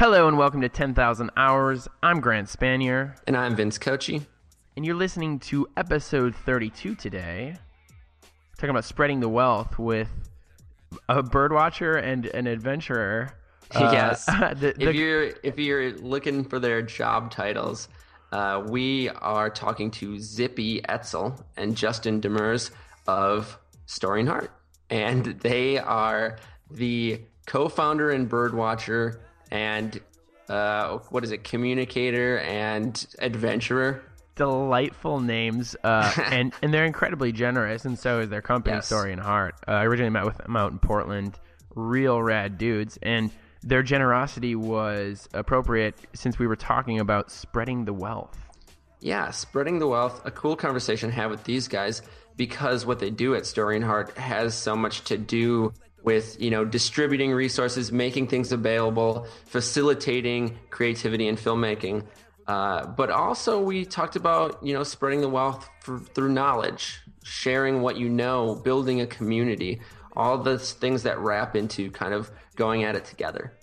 Hello and welcome to 10,000 Hours. I'm Grant Spanier, And I'm Vince Cochi. and you're listening to episode 32 today. talking about spreading the wealth with a birdwatcher and an adventurer. Uh, yes. the- the- if you're if you're looking for their job titles, uh, we are talking to Zippy Etzel and Justin DeMers of Story and Heart, and they are the co-founder and birdwatcher and uh, what is it, communicator and adventurer. delightful names, uh, and and they're incredibly generous, and so is their company, Yes. Story and Heart. Uh, I originally met with them out in Portland, real rad dudes, and their generosity was appropriate since we were talking about spreading the wealth. Yeah, spreading the wealth, a cool conversation to have with these guys because what they do at Story and Heart has so much to do with, you know, distributing resources, making things available, facilitating creativity and filmmaking. Uh, but also, we talked about, you know, spreading the wealth for, through knowledge, sharing what you know, building a community, all the things that wrap into kind of going at it together.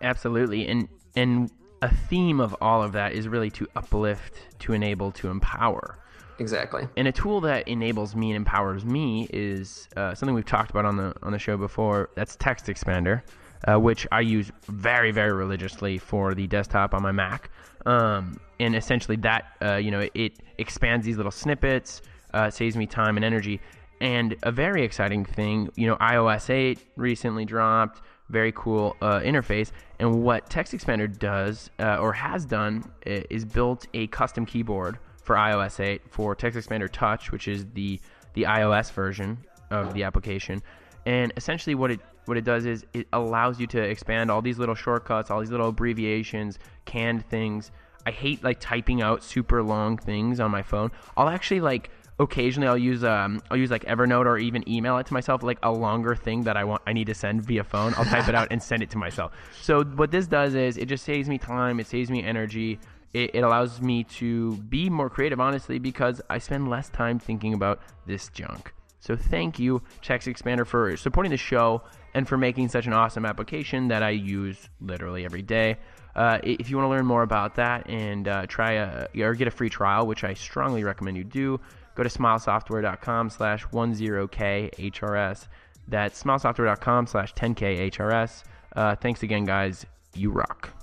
Absolutely, and and a theme of all of that is really to uplift, to enable, to empower. Exactly. And a tool that enables me and empowers me is uh, something we've talked about on the on the show before. That's Text Expander, uh, which I use very very religiously for the desktop on my Mac. Um, and essentially, that uh, you know it, expands these little snippets, uh, saves me time and energy. And a very exciting thing, you know, iOS 8 recently dropped. Very cool uh, interface. And what Text Expander does uh, or has done is built a custom keyboard for iOS 8 for Text Expander Touch, which is the the iOS version of the application. And essentially, what it what it does is it allows you to expand all these little shortcuts, all these little abbreviations, canned things. I hate like typing out super long things on my phone. I'll actually like occasionally I'll use um I'll use like Evernote or even email it to myself like a longer thing that I want I need to send via phone. I'll type it out and send it to myself. So what this does is it just saves me time, it saves me energy. It, it allows me to be more creative honestly because I spend less time thinking about this junk. So thank you Text Expander for supporting the show and for making such an awesome application that I use literally every day. Uh, if you want to learn more about that and uh, try a or get a free trial, which I strongly recommend you do, go to smilesoftware.com slash 10khrs. That's smilesoftware.com slash 10khrs. Uh, thanks again, guys. You rock.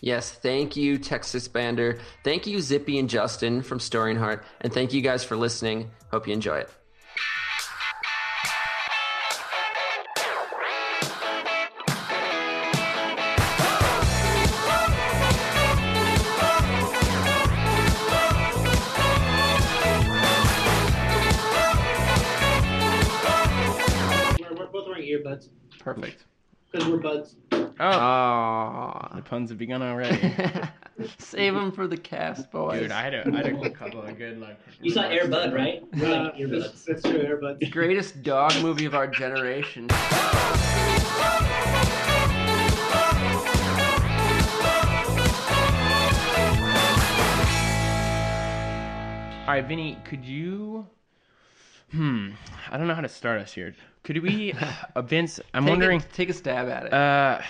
Yes, thank you, Text Expander. Thank you, Zippy and Justin from Story and Heart. And thank you guys for listening. Hope you enjoy it. We're, we're both wearing earbuds Perfect. Because we're buds. Oh, Oh. the puns have begun already. Save them for the cast, boys. Dude, I had a, I had a couple of good like. You saw Airbud, right? We're Uh, like earbuds. That's true, earbuds. Greatest dog movie of our generation. All right, Vinny, could you? Hmm, I don't know how to start us here. Could we, uh, Vince? I'm Take a- wondering. take a stab at it. Uh,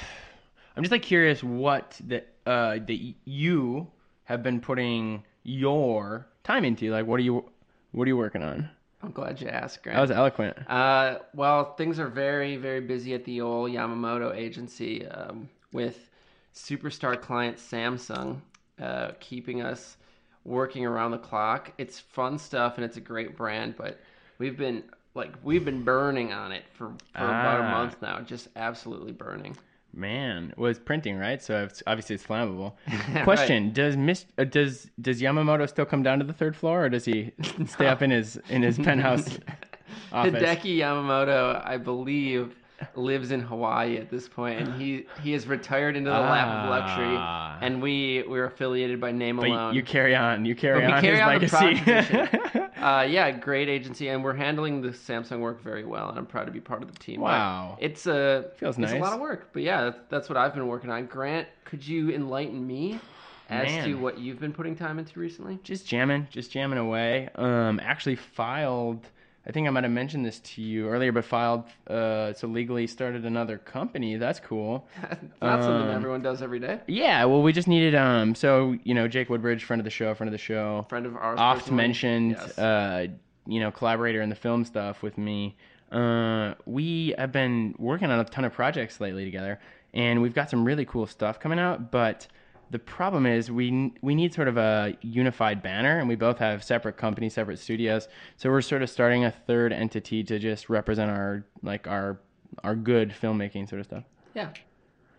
I'm just like curious what that uh that you have been putting your time into. Like, what are you, what are you working on? I'm glad you asked, Grant. That was eloquent. Uh, well, things are very, very busy at the old Yamamoto agency um, with superstar client Samsung uh, keeping us working around the clock. It's fun stuff and it's a great brand, but we've been like we've been burning on it for, for about a Ah. month now, just absolutely burning. Man, it was printing, right? So it's, obviously it's flammable. Right. Question: Does Mis- uh, does does Yamamoto still come down to the third floor, or does he stay up in his in his penthouse office? Hideki Yamamoto, I believe, lives in Hawaii at this point, and he he is retired into the lap of luxury. Ah. And we we're affiliated by name But alone. you carry on. You carry But we on carry his on the legacy. Uh, yeah, great agency, and we're handling the Samsung work very well, and I'm proud to be part of the team. But Wow. it's a Feels it's a lot of work, but yeah, that's, that's what I've been working on. Grant, could you enlighten me as Man. to what you've been putting time into recently? just jamming, just jamming away. Um, actually filed I think I might have mentioned this to you earlier, but filed uh, so legally started another company. That's cool. That's Not something Um, everyone does every day. Yeah, well, we just needed um. So you know, Jake Woodbridge, friend of the show, friend of the show, Friend of ours. oft personally. mentioned, Yes. uh, you know, collaborator in the film stuff with me. Uh, we have been working on a ton of projects lately together, and we've got some really cool stuff coming out. But the problem is we we need sort of a unified banner, and we both have separate companies, separate studios. So we're sort of starting a third entity to just represent our like our our good filmmaking sort of stuff. yeah.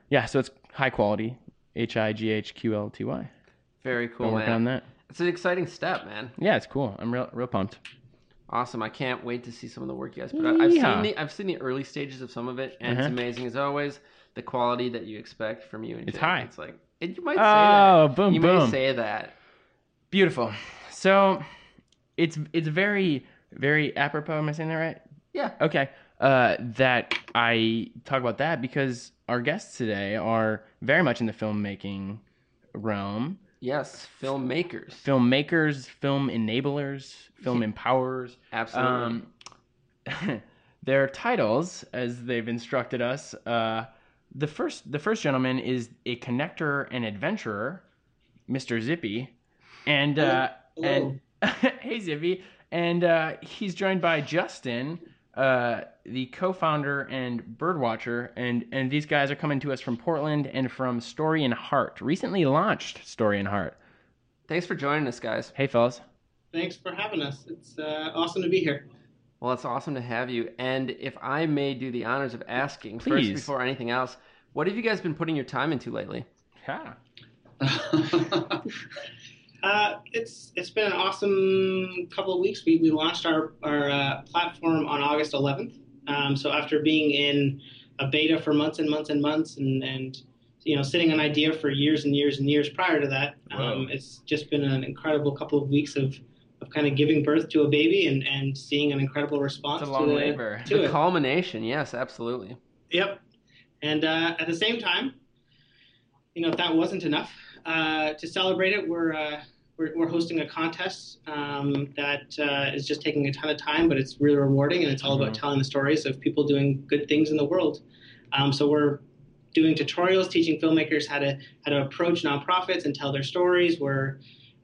Yeah, so it's high quality. H i g h q l t y. Very cool, Been working man. on that. It's an exciting step, man. Yeah, it's cool. I'm real real pumped. Awesome. I can't wait to see some of the work you guys put out. I've seen the I've seen the early stages of some of it, and it's Uh-huh. amazing as always. The quality that you expect from you and It's Jake. high. It's like and you might say Oh, that. boom, you boom. may say that. Beautiful. So it's it's very very apropos. Am I saying that right? Yeah. Okay. Uh, that I talk about that because our guests today are very much in the filmmaking realm. Yes. Filmmakers. Filmmakers, film enablers, film empowerers. Absolutely. Um, their titles, as they've instructed us, uh, the first the first gentleman is a connector and adventurer, Mr. Zippy, and uh, Hello. and hey Zippy, and uh, he's joined by Justin, uh, the co-founder and birdwatcher, and and these guys are coming to us from Portland and from Story and Heart, recently launched Story and Heart. Thanks for joining us, guys. Hey fellas, Thanks for having us. It's uh, awesome to be here. Well, it's awesome to have you. And if I may do the honors of asking first before anything else, what have you guys been putting your time into lately? yeah. Uh, it's it's been an awesome couple of weeks. We, we launched our our uh, platform on August 11th. Um, so after being in a beta for months and months and months, and and you know sitting an idea for years and years and years prior to that, um, it's just been an incredible couple of weeks of of kind of giving birth to a baby and and seeing an incredible response. It's a long to the, labor. To the it. culmination, yes, absolutely. Yep. And uh, at the same time, you know, if that wasn't enough, uh, to celebrate it, we're, uh, we're, we're hosting a contest um, that uh, is just taking a ton of time, but it's really rewarding, and it's all about Mhm. telling the stories of people doing good things in the world. Um, so we're doing tutorials teaching filmmakers how to how to approach nonprofits and tell their stories. We're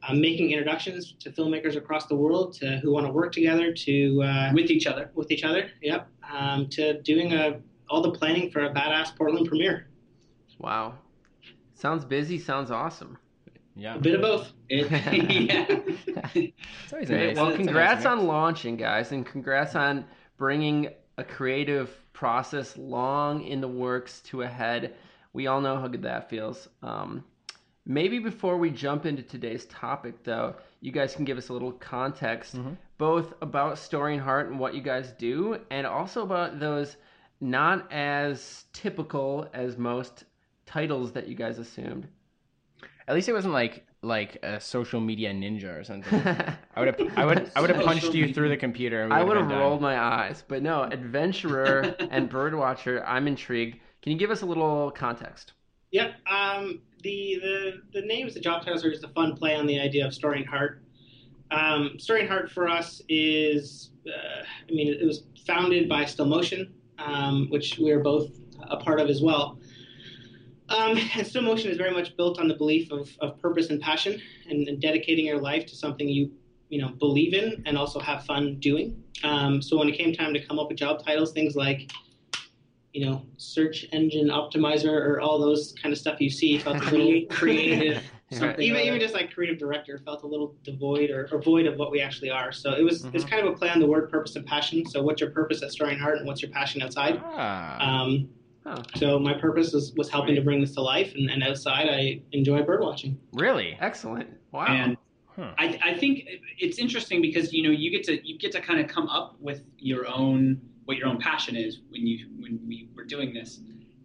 uh, making introductions to filmmakers across the world to who want to work together to uh, with each other. with each other. Yep. Um, to doing a all the planning for a badass Portland premiere. Wow. Sounds busy, sounds awesome. Yeah. A bit of both. It, yeah. It's always Great. nice. Well, It's a nice congrats on launching, guys, and congrats on bringing a creative process long in the works to a head. We all know how good that feels. Um, maybe before we jump into today's topic, though, you guys can give us a little context, Mhm. both about Story and Heart and what you guys do, and also about those not as typical as most titles that you guys assumed. At least it wasn't like like a social media ninja or something. I would have I would I would have punched you through the computer. and I would have been rolled my eyes, but no, adventurer and birdwatcher. I'm intrigued. Can you give us a little context? Yep. Um, the, the the names, the job titles are just a fun play on the idea of story and heart. Um, story and heart for us is, uh, I mean, it was founded by Still Motion, um, which we are both a part of as well. Um, and Still Motion is very much built on the belief of, of purpose and passion, and, and dedicating your life to something you you know believe in and also have fun doing. Um, so when it came time to come up with job titles, things like you know, search engine optimizer or all those kind of stuff you see felt a little Creative, something even even just like creative director felt a little devoid or, or void of what we actually are. So it was it's Mhm. kind of a play on the word purpose and passion. So what's your purpose at Story and Heart and what's your passion outside? Ah. Um, Oh. so my purpose was, was helping to bring this to life, and, and outside I enjoy bird watching. really? Excellent. Wow. And Huh. I, I think it's interesting because you know you get to you get to kind of come up with your own what your own passion is when you when we were doing this,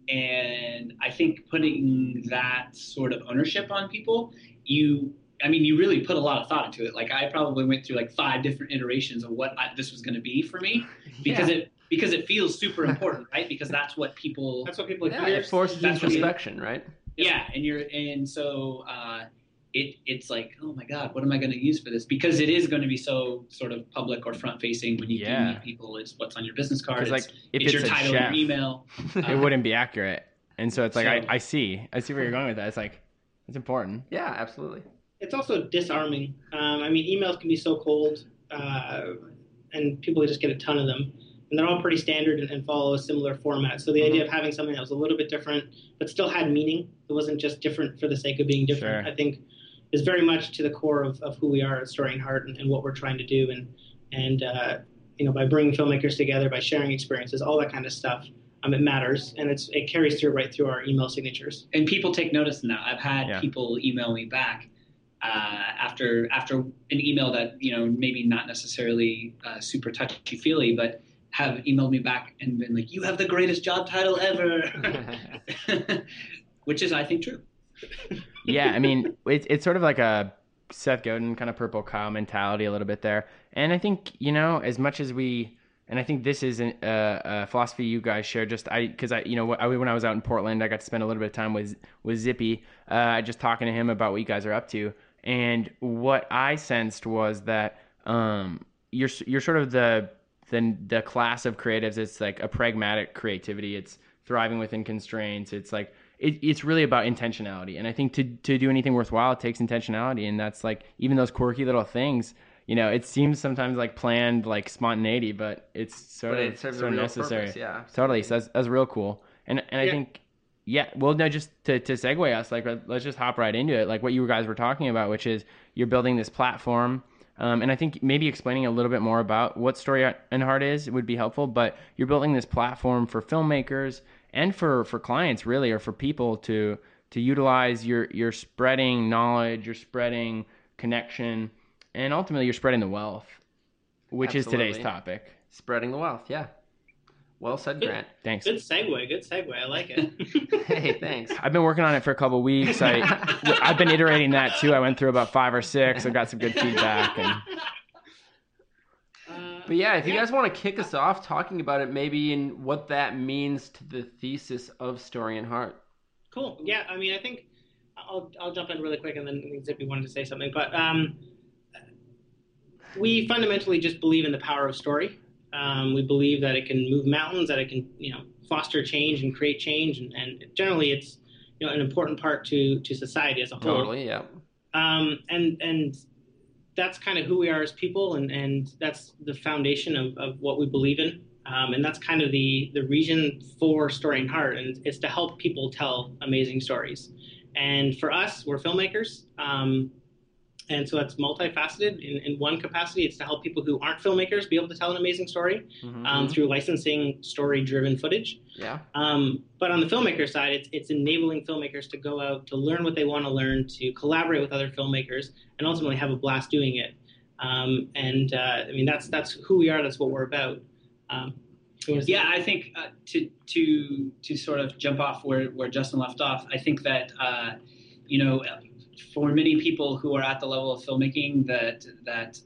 and I think putting that sort of ownership on people, you I mean you really put a lot of thought into it. Like I probably went through like five different iterations of what I, this was going to be for me because yeah. it because it feels super important, right? Because that's what people That's what people Yeah, it forces That's what it is. introspection, right? yeah and you're and so uh it it's like, oh my god, what am I going to use for this? Because it is going to be so sort of public or front facing when you Yeah. do meet people. It's what's on your business card. It's, like if it's it's, your a title, chef, your email. it wouldn't be accurate. And so it's like So- I, I see, I see where you're going with that. It's like it's important. Yeah, absolutely. it's also disarming. Um, I mean, emails can be so cold, uh, and people just get a ton of them, and they're all pretty standard and, and follow a similar format. So the idea of having something that was a little bit different, but still had meaning, it wasn't just different for the sake of being different. Sure. I think is very much to the core of, of who we are at Story and Heart and, and what we're trying to do, and and uh, you know by bringing filmmakers together, by sharing experiences, all that kind of stuff. Um, it matters, and it's it carries through right through our email signatures. and people take notice now. I've had Yeah. people email me back uh, after after an email that you know maybe not necessarily uh, super touchy feely, but have emailed me back and been like, "You have the greatest job title ever," which is, I think, true. Yeah, I mean, it's it's sort of like a Seth Godin kind of purple cow mentality a little bit there. And I think you know, as much as we, and I think this is an, uh, a philosophy you guys share. Just I, because I, you know, I, when I was out in Portland, I got to spend a little bit of time with with Zippy, uh, just talking to him about what you guys are up to. And what I sensed was that um, you're you're sort of the the the class of creatives. It's like a pragmatic creativity. It's thriving within constraints. It's like it, it's really about intentionality. And I think to to do anything worthwhile, it takes intentionality. And that's like even those quirky little things. You know, it seems sometimes like planned, like spontaneity, but it's sort But of it serves sort of real necessary. purpose, yeah. Totally. So that's, that's real cool. And and I Yeah. think yeah, well, no, just to, to segue us, like, let's just hop right into it. Like what you guys were talking about, which is you're building this platform. Um, and I think maybe explaining a little bit more about what Story and Heart is would be helpful. But you're building this platform for filmmakers and for, for clients, really, or for people to to utilize your you're spreading knowledge, you're spreading connection, and ultimately you're spreading the wealth, which is today's topic. Spreading the wealth. Yeah. Well said, Grant. Thanks. Good segue. Good segue. I like it. hey, thanks. I've been working on it for a couple weeks. I I've been iterating that too. I went through about five or six. I got some good feedback, and But yeah, if you guys want to kick us off talking about it, maybe in what that means to the thesis of Story and Heart. Cool. Yeah, I mean, I think I'll I'll jump in really quick, and then I think Zippy wanted to say something. But um, we fundamentally just believe in the power of story. Um, we believe that it can move mountains, that it can you know foster change and create change, and, and generally it's you know an important part to to society as a whole. Totally, yeah. um, and and that's kind of who we are as people, and, and that's the foundation of, of what we believe in, um, and that's kind of the the reason for Story and Heart, and it's to help people tell amazing stories. And for us, we're filmmakers, um, and so that's multifaceted. In, in one capacity, it's to help people who aren't filmmakers be able to tell an amazing story Mhm. um, through licensing story-driven footage. yeah. Um, but on the filmmaker side, it's, it's enabling filmmakers to go out to learn what they want to learn, to collaborate with other filmmakers, and ultimately have a blast doing it. Um, and uh, I mean, that's that's who we are. That's what we're about. Um, you wanna say- Yeah, I think uh, to to to sort of jump off where where Justin left off, I think that uh, you know, for many people who are at the level of filmmaking, that that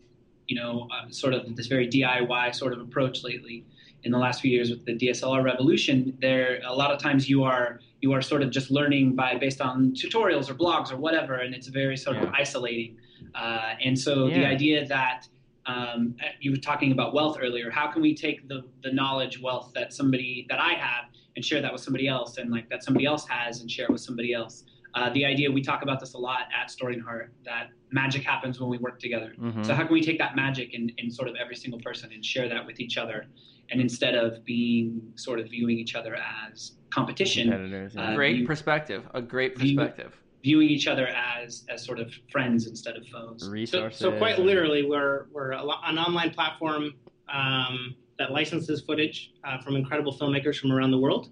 you know, uh, sort of this very DIY sort of approach lately in the last few years with the DSLR revolution, there a lot of times you are you are sort of just learning by based on tutorials or blogs or whatever, and it's very sort of isolating. Uh, and so the idea that um, you were talking about wealth earlier. How can we take the the knowledge wealth that somebody that I have and share that with somebody else, and like that somebody else has and share it with somebody else? Uh, the idea we talk about this a lot at Story and Heart that magic happens when we work together. Mhm. So how can we take that magic in, in sort of every single person and share that with each other, and instead of being sort of viewing each other as competition, competitors. yeah. Uh, great you- perspective. A great you- perspective. viewing each other as as sort of friends instead of foes. So, resources. so quite literally, we're we're a an online platform um, that licenses footage uh, from incredible filmmakers from around the world.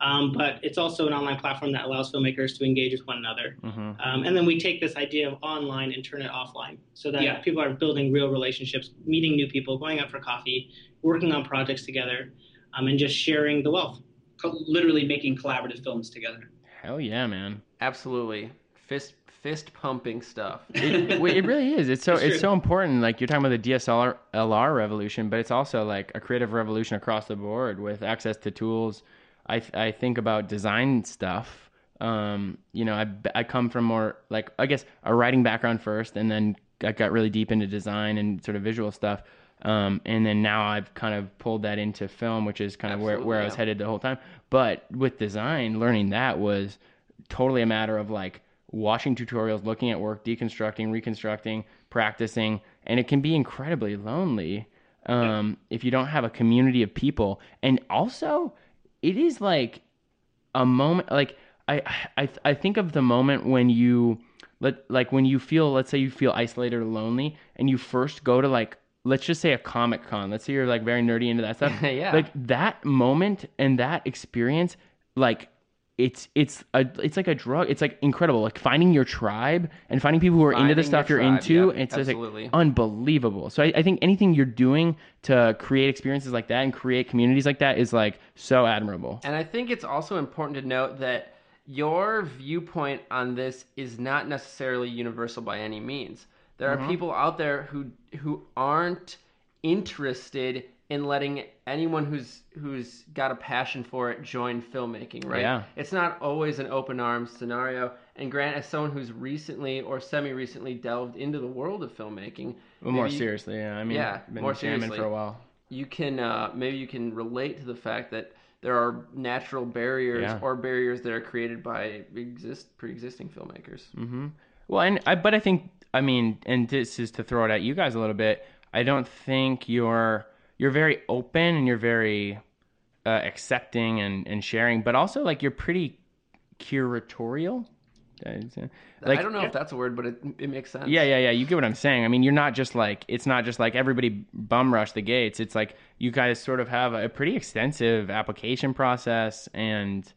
Um, but it's also an online platform that allows filmmakers to engage with one another. Mhm. Um, and then we take this idea of online and turn it offline so that Yeah. people are building real relationships, meeting new people, going out for coffee, working on projects together, um, and just sharing the wealth. Co- literally making collaborative films together. Hell yeah, man. Absolutely. Fist fist pumping stuff. It, it really is. It's so It's it's, so important. Like you're talking about the DSLR LR revolution, but it's also like a creative revolution across the board with access to tools. I th- I think about design stuff. Um, you know, I I come from more like I guess a writing background first, and then I got really deep into design and sort of visual stuff. Um, and then now I've kind of pulled that into film, which is kind of where, where I was headed the whole time. But with design, learning that was totally a matter of like watching tutorials, looking at work, deconstructing, reconstructing, practicing, and it can be incredibly lonely um, if you don't have a community of people. And also, it is like a moment like I I I think of the moment when you let like when you feel let's say you feel isolated or lonely and you first go to like let's just say a comic con let's say you're like very nerdy into that stuff Yeah. like that moment and that experience like it's it's a it's like a drug it's like incredible like finding your tribe and finding people who are into the stuff your you're tribe, into yeah, it's just like unbelievable so I, I think anything you're doing to create experiences like that and create communities like that is like so admirable And I think it's also important to note that your viewpoint on this is not necessarily universal by any means. There Mm-hmm. are people out there who who aren't interested in letting anyone who's who's got a passion for it join filmmaking, right? Yeah. It's not always an open arms scenario. And Grant, as someone who's recently or semi recently delved into the world of filmmaking, Well, more maybe- seriously, yeah. I mean, Yeah, been more jamming seriously. for a while. you can uh, maybe you can relate to the fact that there are natural barriers Yeah. or barriers that are created by exist pre-existing filmmakers. hmm Well, and I, but I think, I mean, and this is to throw it at you guys a little bit. I don't think you're you're very open and you're very uh, accepting and and sharing, but also like you're pretty curatorial. Like, I don't know if that's a word, but it, it makes sense. Yeah, yeah, yeah. You get what I'm saying. I mean, you're not just like it's not just like everybody bum rush the gates. It's like you guys sort of have a pretty extensive application process, and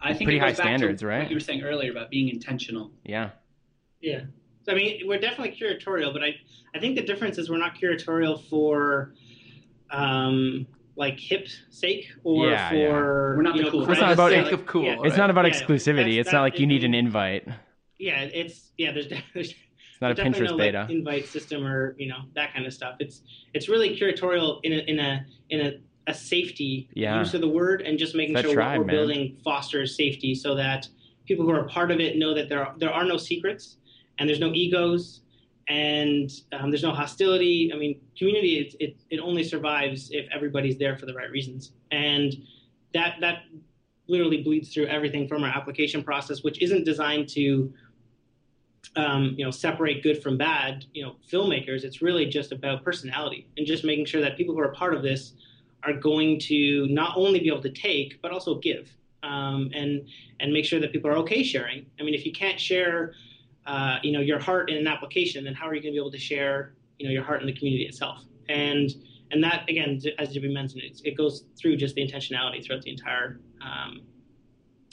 I think Pretty it goes high back standards, right? What you were saying earlier about being intentional. yeah, Yeah. So I mean, we're definitely curatorial, but I I think the difference is we're not curatorial for um like hip sake or Yeah, for yeah. We're not you the know, cool It's not about- sake. sake of cool, Yeah, it's right. not about Yeah, exclusivity. that's- It's not like you need an invite. yeah, it's yeah. There's there's It's not a definitely Pinterest no, beta. Like, invite system or you know that kind of stuff. It's it's really curatorial in a in a in a, a safety Yeah. use of the word and just making That sure tribe, what we're man. building fosters safety so that people who are part of it know that there are, there are no secrets and there's no egos and um, there's no hostility. I mean, community it, it it only survives if everybody's there for the right reasons. And that that literally bleeds through everything from our application process, which isn't designed to um, you know separate good from bad you know filmmakers. It's really just about personality and just making sure that people who are part of this are going to not only be able to take but also give um, and and make sure that people are okay sharing. I mean if you can't share uh, you know your heart in an application then how are you going to be able to share you know your heart in the community itself? And and that again as Jimmy mentioned it, it goes through just the intentionality throughout the entire um,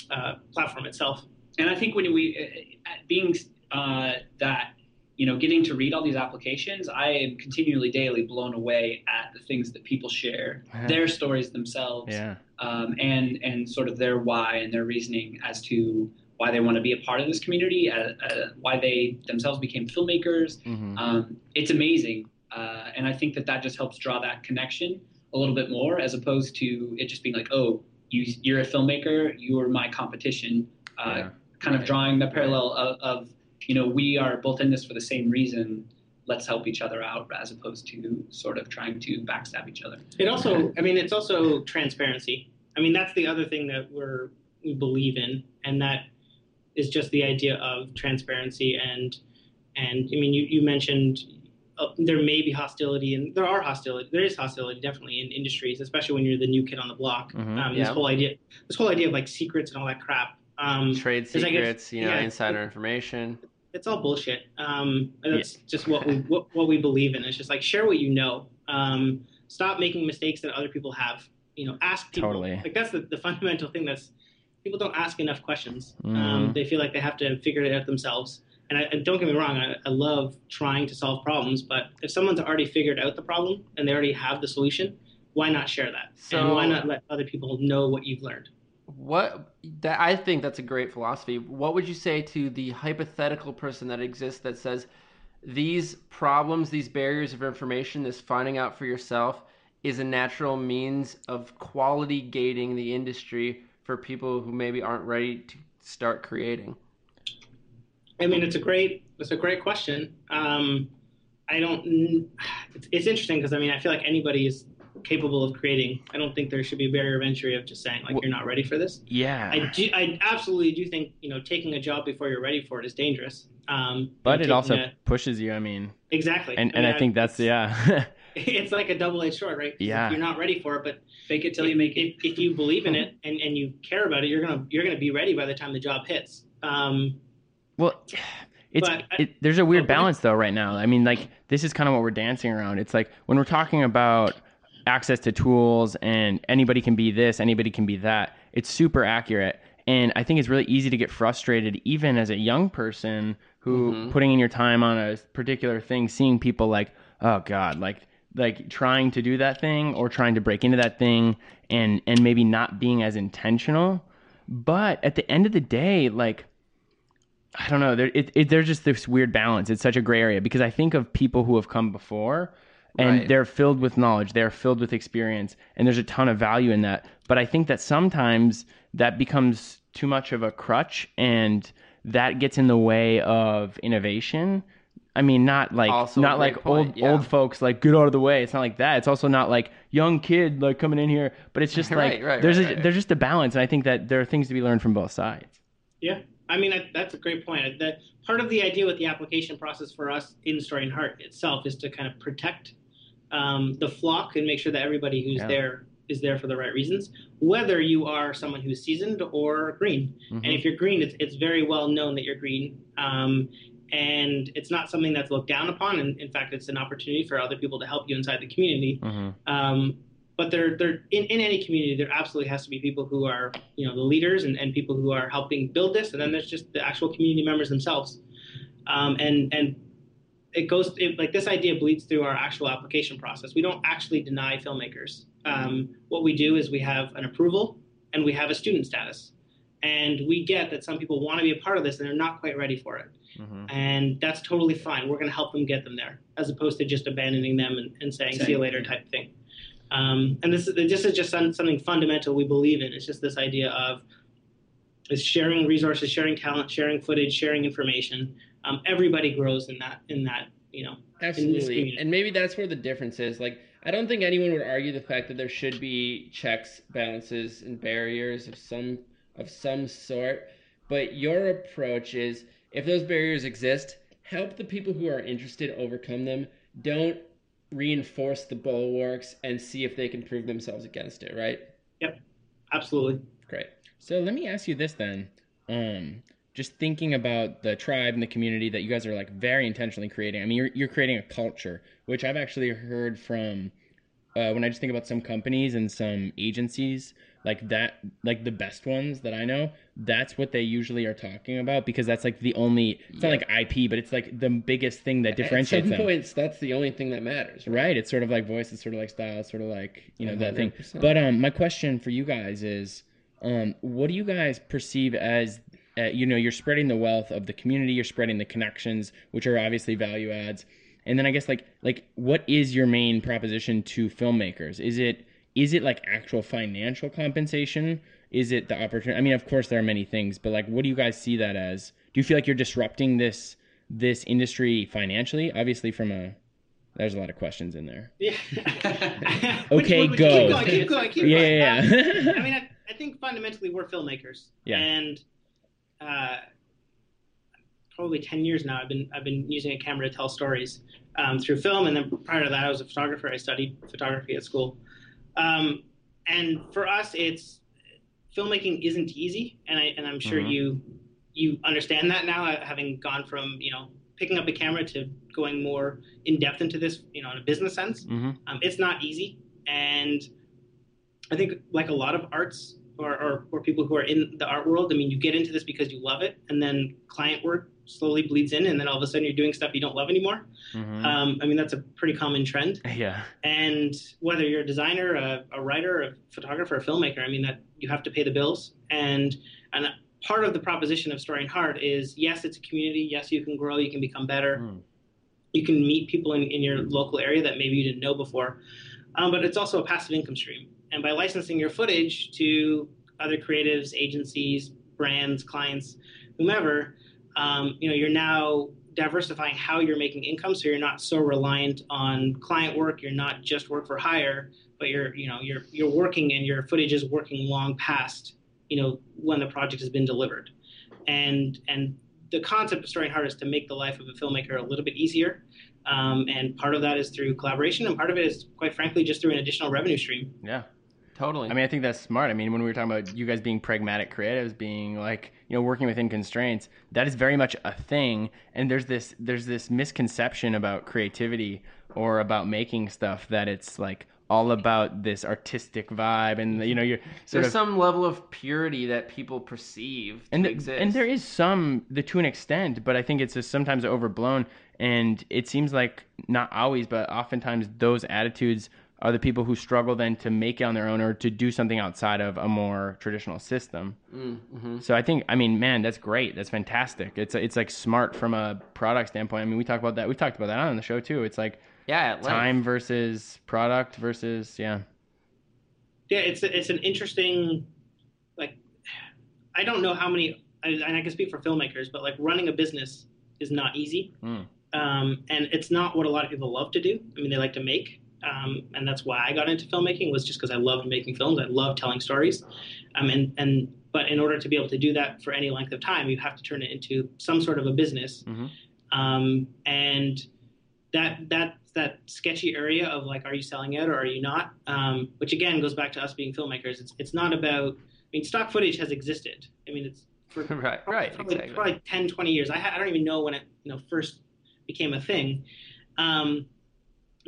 uh, platform itself. And I think when we, uh, being uh, that, you know, getting to read all these applications, I am continually, daily blown away at the things that people share, their stories themselves, Yeah, um, and and sort of their why and their reasoning as to why they want to be a part of this community, uh, uh, why they themselves became filmmakers. hmm Um, it's amazing, uh, and I think that that just helps draw that connection a little bit more, as opposed to it just being like, oh, you you're a filmmaker, you're my competition. Uh, Yeah. Kind of drawing the parallel of, of, you know, we are both in this for the same reason. Let's help each other out, as opposed to sort of trying to backstab each other. It also, I mean, it's also transparency. I mean, that's the other thing that we're we believe in, and that is just the idea of transparency. And and I mean, you you mentioned uh, there may be hostility, and there are hostility. There is hostility definitely in industries, especially when you're the new kid on the block. Mhm. Um, This Yeah. whole idea, this whole idea of like secrets and all that crap. Um, Trade I guess- secrets, you know, yeah, insider information. it's all bullshit. Um, that's just what we what, what we believe in. It's just like share what you know. Um, stop making mistakes that other people have. You know, ask people. Totally. Like that's the, the fundamental thing. That's people don't ask enough questions. Um, Mhm. they feel like they have to figure it out themselves. And, I, and don't get me wrong, I, I love trying to solve problems. But if someone's already figured out the problem and they already have the solution, why not share that? and why not let other people know what you've learned? What that I think that's a great philosophy. What would you say to the hypothetical person that exists that says these problems, these barriers of information, this finding out for yourself is a natural means of quality gating the industry for people who maybe aren't ready to, start creating? I mean, it's a great it's a great question. Um, I don't. It's, it's interesting because I mean, I feel like anybody is capable of creating. I don't think there should be a barrier of entry of just saying like Well- you're not ready for this. Yeah. I do. I absolutely do think you know taking a job before you're ready for it is dangerous. Um, but it also a- pushes you. I mean, exactly. and, and mean, I think that's yeah. it's like a double-edged sword, right? 'Cause if Yeah. You're not ready for it, but Fake it till you make it. if, if you believe in it and, and you care about it, you're gonna you're gonna be ready by the time the job hits. Um, Well, it's But I- it, there's a weird Oh, go ahead. balance though right now. I mean, like this is kind of what we're dancing around. It's like when we're talking about access to tools and anybody can be this, anybody can be that. It's super accurate, and I think it's really easy to get frustrated, even as a young person who Mhm. putting in your time on a particular thing, seeing people like, oh god, like like trying to do that thing or trying to break into that thing and and maybe not being as intentional. But at the end of the day, like I don't know. There, it, it, there's just this weird balance. It's such a gray area because I think of people who have come before, and Right. they're filled with knowledge, they're filled with experience, and there's a ton of value in that. But I think that sometimes that becomes too much of a crutch, and that gets in the way of innovation. I mean, not like Also not like point, old yeah. old folks like get out of the way. It's not like that. It's also not like young kid like coming in here. But it's just like Right, right, there's right, a, right. there's just a balance, and I think that there are things to be learned from both sides. Yeah, I mean that, that's a great point. That part of the idea with the application process for us in Story and Heart itself is to kind of protect um, the flock and make sure that everybody who's Yeah. there is there for the right reasons. Whether you are someone who's seasoned or green, Mhm. and if you're green, it's it's very well known that you're green. Um, and it's not something that's looked down upon. And in fact, it's an opportunity for other people to help you inside the community. Mhm. Um, but there, there in, in any community, there absolutely has to be people who are, you know, the leaders and, and people who are helping build this, and then there's just the actual community members themselves. Um, and and it goes it, like this idea bleeds through our actual application process. We don't actually deny filmmakers. Um, what we do is we have an approval and we have a student status, and we get that some people want to be a part of this and they're not quite ready for it Mhm. and that's totally fine. We're going to help them get them there, as opposed to just abandoning them and, and saying "see you later" type thing. Um, and this is this is just something fundamental we believe in. It's just this idea of is sharing resources, sharing talent, sharing footage, sharing information. Um, everybody grows in that in that you know. Absolutely. And maybe that's where the difference is. Like, I don't think anyone would argue the fact that there should be checks, balances, and barriers of some of some sort. But your approach is if those barriers exist, help the people who are interested overcome them. Don't reinforce the bulwarks and see if they can prove themselves against it, right? Yep. Absolutely. Great. So let me ask you this then. Um, just thinking about the tribe and the community that you guys are like very intentionally creating. I mean, you're you're creating a culture, which I've actually heard from uh, when I just think about some companies and some agencies like that, like the best ones that I know. That's what they usually are talking about because that's like the only. It's not like IP, but it's like the biggest thing that differentiates At some them. points, that's the only thing that matters. Right. It's sort of like voice. It's sort of like style. It's sort of like you know that thing. But um, my question for you guys is, um, what do you guys perceive as, uh, you know, you're spreading the wealth of the community. You're spreading the connections, which are obviously value adds. And then I guess like like what is your main proposition to filmmakers? Is it is it like actual financial compensation? Is it the opportunity? I mean, of course there are many things, but like, what do you guys see that as? Do you feel like you're disrupting this this industry financially? Obviously, from a there's a lot of questions in there. Yeah. Okay, Keep go. going. Keep going. Keep Yeah, going. yeah, Um. I mean, I, I think fundamentally we're filmmakers. Yeah. And uh, probably ten years now, I've been I've been using a camera to tell stories um, through film, and then prior to that, I was a photographer. I studied photography at school. Um, and for us, it's filmmaking isn't easy, and I and I'm sure Mhm. you you understand that now, uh, having gone from you know picking up a camera to going more in depth into this, you know, in a business sense. hmm Um, it's not easy, and I think like a lot of arts or, or or people who are in the art world, I mean, you get into this because you love it, and then client work slowly bleeds in, and then all of a sudden you're doing stuff you don't love anymore. hmm Um, I mean, that's a pretty common trend. yeah. And whether you're a designer, a, a writer, a photographer, a filmmaker, I mean, that you have to pay the bills. And and part of the proposition of Story and Heart is yes, it's a community. Yes, you can grow, you can become better. Mm. You can meet people in, in your local area that maybe you didn't know before. Um, but it's also a passive income stream. And by licensing your footage to other creatives, agencies, brands, clients, whomever, um, you know, you're now diversifying how you're making income, so you're not so reliant on client work. You're not just work for hire, but you're you know you're you're working and your footage is working long past you know when the project has been delivered, and and the concept of Story and Heart is to make the life of a filmmaker a little bit easier. Um, and part of that is through collaboration, and part of it is, quite frankly, just through an additional revenue stream. Yeah. Totally. I mean, I think that's smart. I mean, when we were talking about you guys being pragmatic creatives, being like, you know, working within constraints, that is very much a thing. And there's this there's this misconception about creativity or about making stuff that it's like all about this artistic vibe and you know you're sort There's of some level of purity that people perceive to and th- exist. and there is some the to an extent, but I think it's just sometimes overblown. And it seems like not always, but oftentimes those attitudes are the people who struggle then to make it on their own or to do something outside of a more traditional system. mm-hmm. So I think, I mean, man, that's great. That's fantastic. It's it's like smart from a product standpoint. I mean, we talk about that. We've talked about that on the show too. It's like Yeah, time versus product versus yeah. yeah, it's it's an interesting, like, I don't know how many, and I can speak for filmmakers, but like running a business is not easy, Mm. um, and it's not what a lot of people love to do. I mean, they like to make, um, and that's why I got into filmmaking was just because I loved making films. I loved telling stories, um, and and but in order to be able to do that for any length of time, you have to turn it into some sort of a business, Mhm. um, and that that that sketchy area of like, are you selling it or are you not? Um, which again goes back to us being filmmakers. It's it's not about. I mean, stock footage has existed. I mean, it's for right, right, probably, exactly. probably 10, 20 years. I, ha- I don't even know when it you know first became a thing. Um,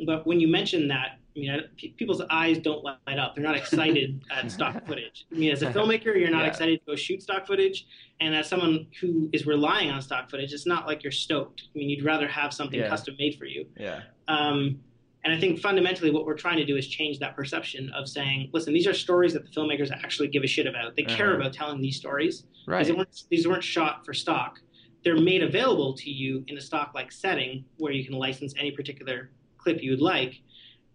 but when you mention that, I mean, people's eyes don't light up. They're not excited at stock footage. I mean, as a filmmaker, you're not Yeah. excited to go shoot stock footage, and as someone who is relying on stock footage, it's not like you're stoked. I mean, you'd rather have something Yeah. custom made for you. Yeah. Um, and I think fundamentally what we're trying to do is change that perception of saying, listen, these are stories that the filmmakers actually give a shit about. They care Uh-huh. about telling these stories. right. These weren't, these weren't shot for stock. They're made available to you in a stock-like setting where you can license any particular clip you would like.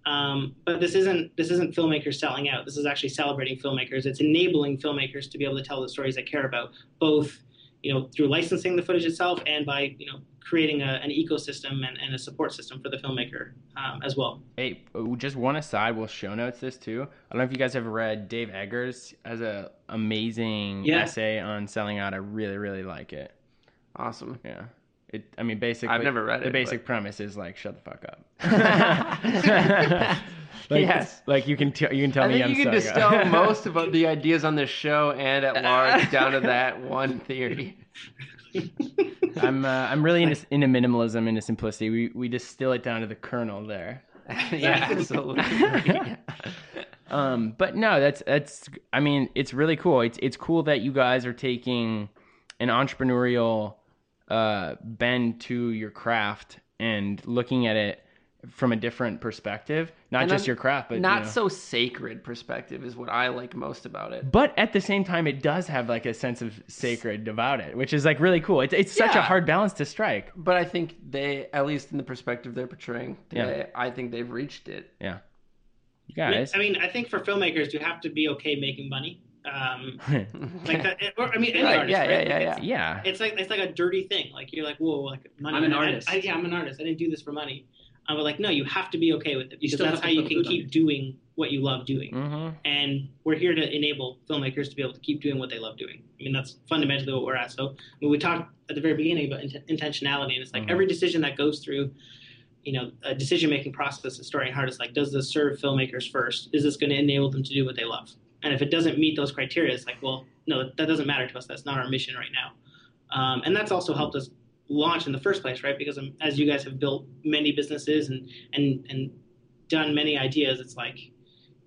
Um, but this isn't this isn't filmmakers selling out. This is actually celebrating filmmakers. It's enabling filmmakers to be able to tell the stories they care about, both you know through licensing the footage itself and by you know creating a, an ecosystem and, and a support system for the filmmaker um, as well. Hey, just one aside. We'll show notes this too. I don't know if you guys have read Dave Eggers has a amazing Yeah. essay on selling out. I really, really like it. awesome. Yeah. It. I mean, basically, I've never read it. The it, basic but- premise is like, shut the fuck up. like, Yes. like, Like you can t- you can tell I me think I'm you can distill most of the ideas on this show and at large down to that one theory. I'm uh, I'm really into, into minimalism, into simplicity. We we distill it down to the kernel there. yeah, absolutely. Um, but no, that's that's. I mean, it's really cool. It's it's cool that you guys are taking an entrepreneurial uh, bend to your craft and looking at it from a different perspective, not And just I'm your craft, but Not you know. so sacred perspective is what I like most about it. But at the same time, it does have like a sense of sacred about it, which is like really cool. It's it's such a hard balance to strike. But I think they, at least in the perspective they're portraying Yeah. I think they've reached it. Yeah, you guys. I mean, I think for filmmakers, you have to be okay making money. Um, like that, or, I mean, any Right, artist, yeah, right? yeah, Like, yeah, it's- yeah, it's like it's like a dirty thing. Like you're like, whoa, like money. I'm an artist. I, yeah, I'm an artist. I didn't do this for money. Um, but like, no, you have to be okay with it because still that's how you can food on keep doing what you love doing. hmm And we're here to enable filmmakers to be able to keep doing what they love doing. I mean, that's fundamentally what we're at. So when we talked at the very beginning about int- intentionality, and it's like Mhm. every decision that goes through, you know, a decision making process at Story and Heart is like, does this serve filmmakers first? Is this going to enable them to do what they love? And if it doesn't meet those criteria, it's like, well, no, that doesn't matter to us. That's not our mission right now. Um, and that's also helped us launch in the first place, right? Because um, as you guys have built many businesses and and and done many ideas, it's like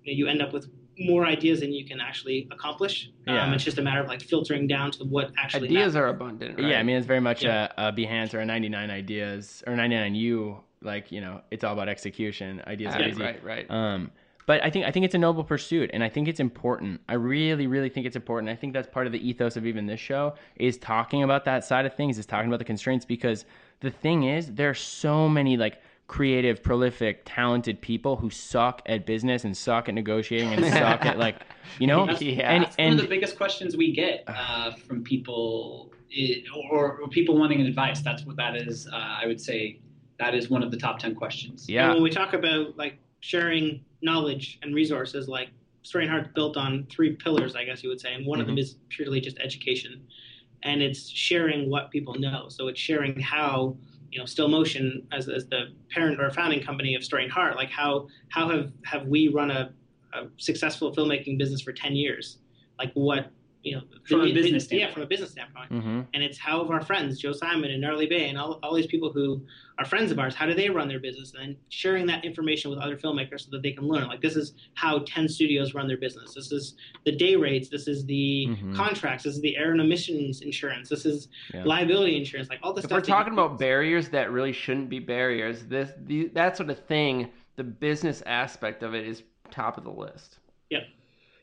you, know, you end up with more ideas than you can actually accomplish. Yeah. Um, it's just a matter of like filtering down to what actually Ideas matters. are abundant, right? Yeah, I mean it's very much Yeah. a, a Behance or a 99 ideas or 99 U. Like you know, it's all about execution. Ideas are right, easy. right, right. Um, but I think I think it's a noble pursuit, and I think it's important. I really, really think it's important. I think that's part of the ethos of even this show is talking about that side of things, is talking about the constraints because the thing is, there are so many like creative, prolific, talented people who suck at business and suck at negotiating and suck at like, you know, That's- Yeah. and That's one of the biggest questions we get uh, from people, i- or, or people wanting advice. That's what that is. Uh, I would say that is one of the top ten questions. And yeah, when we talk about like sharing knowledge and resources, like Story and Heart's built on three pillars, I guess you would say, and one of them mm-hmm. is purely just education, and it's sharing what people know. So it's sharing how you know Still Motion as, as the parent or founding company of Story and Heart, like how how have have we run a, a successful filmmaking business for ten years? Like what you know From a the- business yeah, standpoint. from a business standpoint hmm and it's how of our friends, Joe Simon and Gnarly Bay, and all, all these people who are friends of ours, how do they run their business? And then sharing that information with other filmmakers so that they can learn. Like, this is how 10 studios run their business. This is the day rates. This is the Mhm. contracts. This is the errors and omissions insurance. This is Yeah. liability insurance. Like, all this if stuff. we're talking about barriers that really shouldn't be barriers, this the, that sort of thing, the business aspect of it is top of the list. Yep.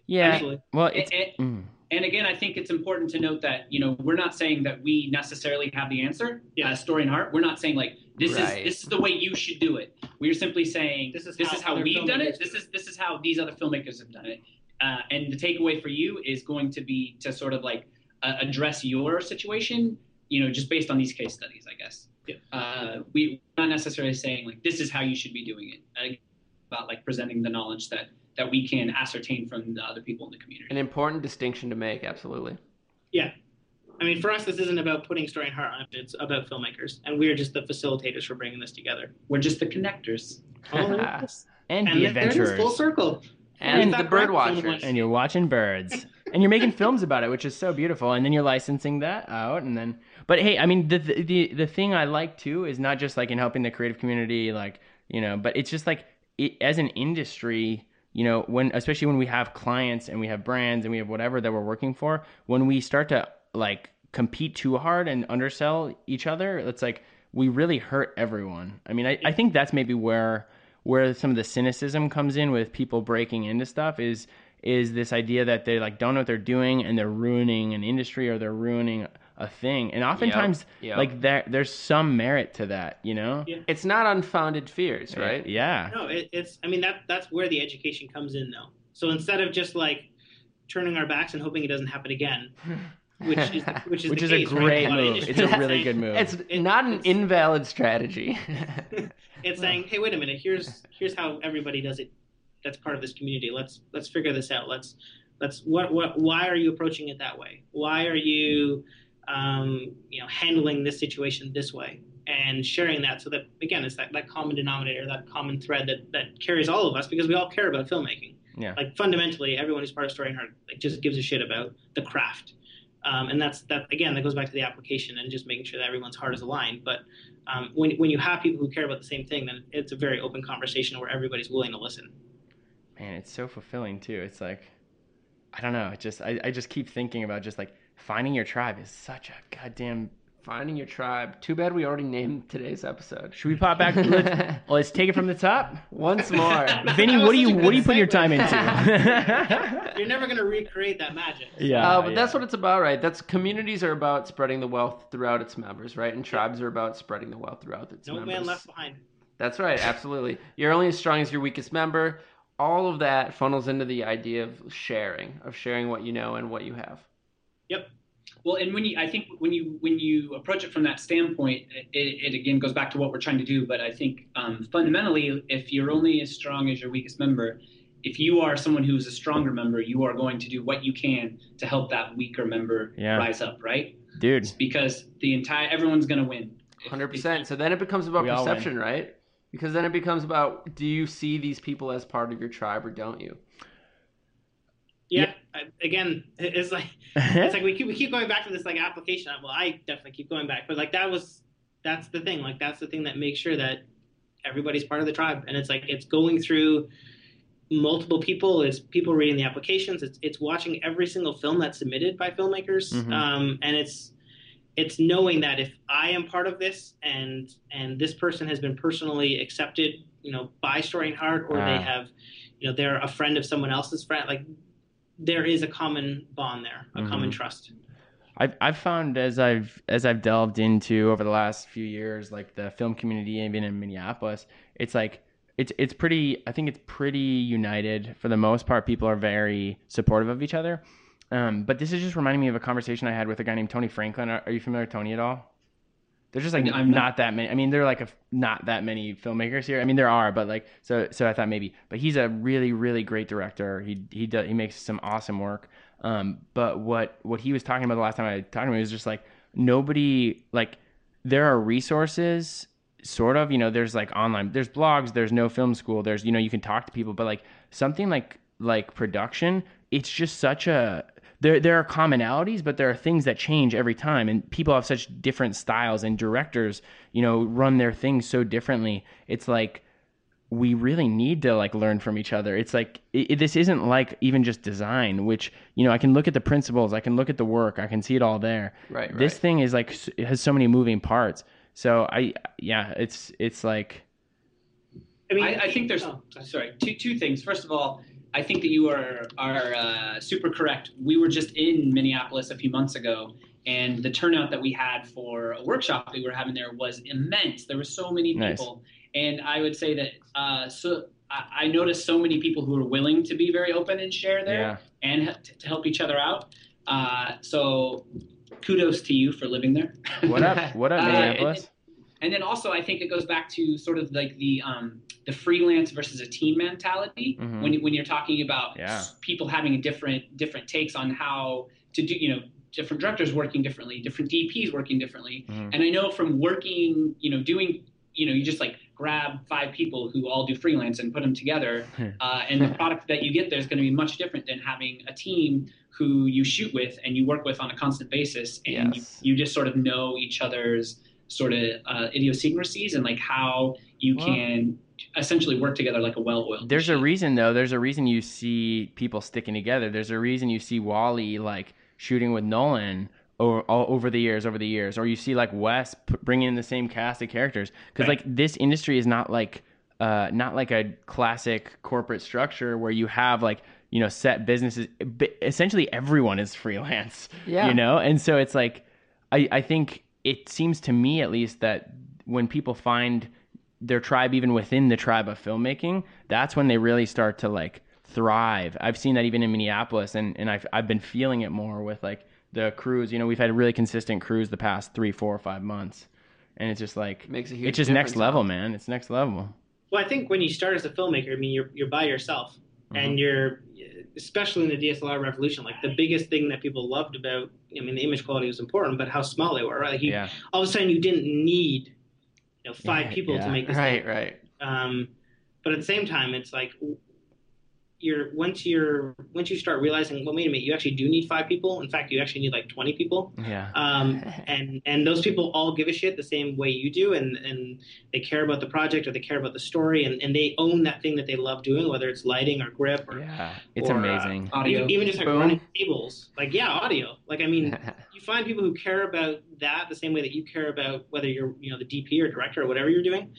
yeah. Absolutely. Well, And, it's and- mm, and again, I think it's important to note that you know we're not saying that we necessarily have the answer. Yeah. Uh, story and heart. We're not saying like this Right. is this is the way you should do it. We're simply saying This is this how is how we've done it. This is this is how these other filmmakers have done it. Uh, and the takeaway for you is going to be to sort of like uh, address your situation. You know, just based on these case studies, I guess. Yeah. Uh, we we're not necessarily saying like this is how you should be doing it. And about like presenting the knowledge that that we can ascertain from the other people in the community. An important distinction to make, absolutely. Yeah. I mean, for us, this isn't about putting Story and Heart on it. It's about filmmakers. And we're just the facilitators for bringing this together. We're just the connectors. and, and the there it is, adventurers. full circle. And, And the that bird watchers. and you're watching birds and you're making films about it which is so beautiful and then you're licensing that out and then but hey i mean the the the thing i like too is not just like in helping the creative community like you know but it's just like it, as an industry you know when especially when we have clients and we have brands and we have whatever that we're working for when we start to like compete too hard and undersell each other it's like we really hurt everyone. I mean i, I think that's maybe where where some of the cynicism comes in with people breaking into stuff is is this idea that they like don't know what they're doing and they're ruining an industry or they're ruining a thing and oftentimes yep. like there there's some merit to that you know Yeah. It's not unfounded fears, right? yeah No, it, it's. I mean that that's where the education comes in, though. So instead of just like turning our backs and hoping it doesn't happen again, which is which is which the is a case, right? great lot of move it's a really good move It's It- not an it's- invalid strategy. It's saying, hey, wait a minute. Here's here's how everybody does it. That's part of this community. Let's let's figure this out. Let's let's what what why are you approaching it that way? Why are you um, you know handling this situation this way? And sharing that so that again, it's that, that common denominator, that common thread that, that carries all of us because we all care about filmmaking. Yeah. Like fundamentally, everyone who's part of Story and Heart like just gives a shit about the craft. Um, and that's that again. That goes back to the application and just making sure that everyone's heart is aligned. But um, when when you have people who care about the same thing, then it's a very open conversation where everybody's willing to listen. man it's so fulfilling too it's like i don't know it just I, I just keep thinking about just like finding your tribe is such a goddamn Finding your tribe. Too bad we already named today's episode. should we pop back let's, let's take it from the top Once more. vinny what was do you such what do you put your time into You're never gonna recreate that magic. yeah uh, but that's what it's about, right? That's communities are about spreading the wealth throughout its members, right? And tribes are about spreading the wealth throughout its No members. man left behind. That's right, absolutely. You're only as strong as your weakest member. All of that funnels into the idea of sharing, of sharing what you know and what you have. Well, and when you, I think when you when you approach it from that standpoint, it, it again goes back to what we're trying to do. But I think um, fundamentally, if you're only as strong as your weakest member, if you are someone who's a stronger member, you are going to do what you can to help that weaker member Yeah. rise up, right? dude Because the entire everyone's going to win. Hundred percent. So then it becomes about We perception, right? Because then it becomes about do you see these people as part of your tribe or don't you? Yeah. I, again, it's like it's like we keep we keep going back to this like application. Well, I definitely keep going back, but like that was that's the thing. Like that's the thing that makes sure that everybody's part of the tribe, and it's like it's going through multiple people. It's people reading the applications. It's it's watching every single film that's submitted by filmmakers, Mhm. um, and it's it's knowing that if I am part of this and and this person has been personally accepted, you know, by Story and Heart, or Ah. they have, you know, they're a friend of someone else's friend, like there is a common bond there, a Mhm. common trust. I've I've found as I've as I've delved into over the last few years, like the film community, even in Minneapolis, it's like it's it's pretty. I think it's pretty united for the most part. People are very supportive of each other. Um, but this is just reminding me of a conversation I had with a guy named Tony Franklin. Are, are you familiar with Tony at all? There's just like I'm not, not. that many. I mean, there are like a, not that many filmmakers here. I mean, there are, but like so. So I thought maybe, but he's a really, really great director. He he does he makes some awesome work. Um, but what what he was talking about the last time I talked to him was just like nobody like there are resources sort of you know there's like online there's blogs there's no film school there's you know you can talk to people but like something like like production it's just such a there there are commonalities but there are things that change every time and people have such different styles and directors you know run their things so differently it's like we really need to like learn from each other it's like it, this isn't like even just design which you know i can look at the principles i can look at the work i can see it all there Right, this right. thing is like it has so many moving parts so i yeah it's it's like I mean, I, I think there's oh, sorry. sorry two two things. First of all, I think that you are are uh, super correct. We were just in Minneapolis a few months ago, and the turnout that we had for a workshop that we were having there was immense. There were so many Nice. people, and I would say that uh, so. I I noticed so many people who are willing to be very open and share there yeah and h- to help each other out. Uh, so, kudos to you for living there. what up what up Uh, minneapolis And then also, I think it goes back to sort of like the um, the freelance versus a team mentality Mhm. when when you're talking about Yeah. people having a different different takes on how to do, you know, different directors working differently, different DPs working differently. Mhm. And I know from working, you know, doing, you know, you just like grab five people who all do freelance and put them together, uh, and the product that you get there is going to be much different than having a team who you shoot with and you work with on a constant basis, and Yes. you, you just sort of know each other's sort of uh, idiosyncrasies and like how you Well- can essentially work together like a well-oiled. There's a reason though. There's a reason you see people sticking together. There's a reason you see Wally like shooting with Nolan over, all, over the years, over the years, or you see like Wes p- bringing in the same cast of characters because Right. like this industry is not like uh, not like a classic corporate structure where you have like you know set businesses. But essentially, everyone is freelance. Yeah. you know, and so it's like I I think it seems to me at least that when people find their tribe even within the tribe of filmmaking that's when they really start to like thrive. I've seen that even in minneapolis and, and I've, I've been feeling it more with like the crews. You know we've had really consistent crews the past three four or five months and it's just like Makes a huge it's just next level man. It's next level. Well, I think when you start as a filmmaker, I mean, you're you're by yourself, mm-hmm. and you're especially in the DSLR revolution. Like the biggest thing that people loved about, I mean, the image quality was important, but how small they were. Right? Like you, yeah all of a sudden, you didn't need you know five Yeah, people yeah. to make this. Right, right. Um, but at the same time, it's like you're once you're once you start realizing, well, wait a minute, you actually do need five people. In fact, you actually need like twenty people. yeah Um, and and those people all give a shit the same way you do, and and they care about the project or they care about the story, and, and they own that thing that they love doing, whether it's lighting or grip or yeah it's or, uh, amazing audio. even, even just like Boom. running cables. Like yeah, audio. Like I mean, you find people who care about that the same way that you care about whether you're you know the DP or director or whatever you're doing.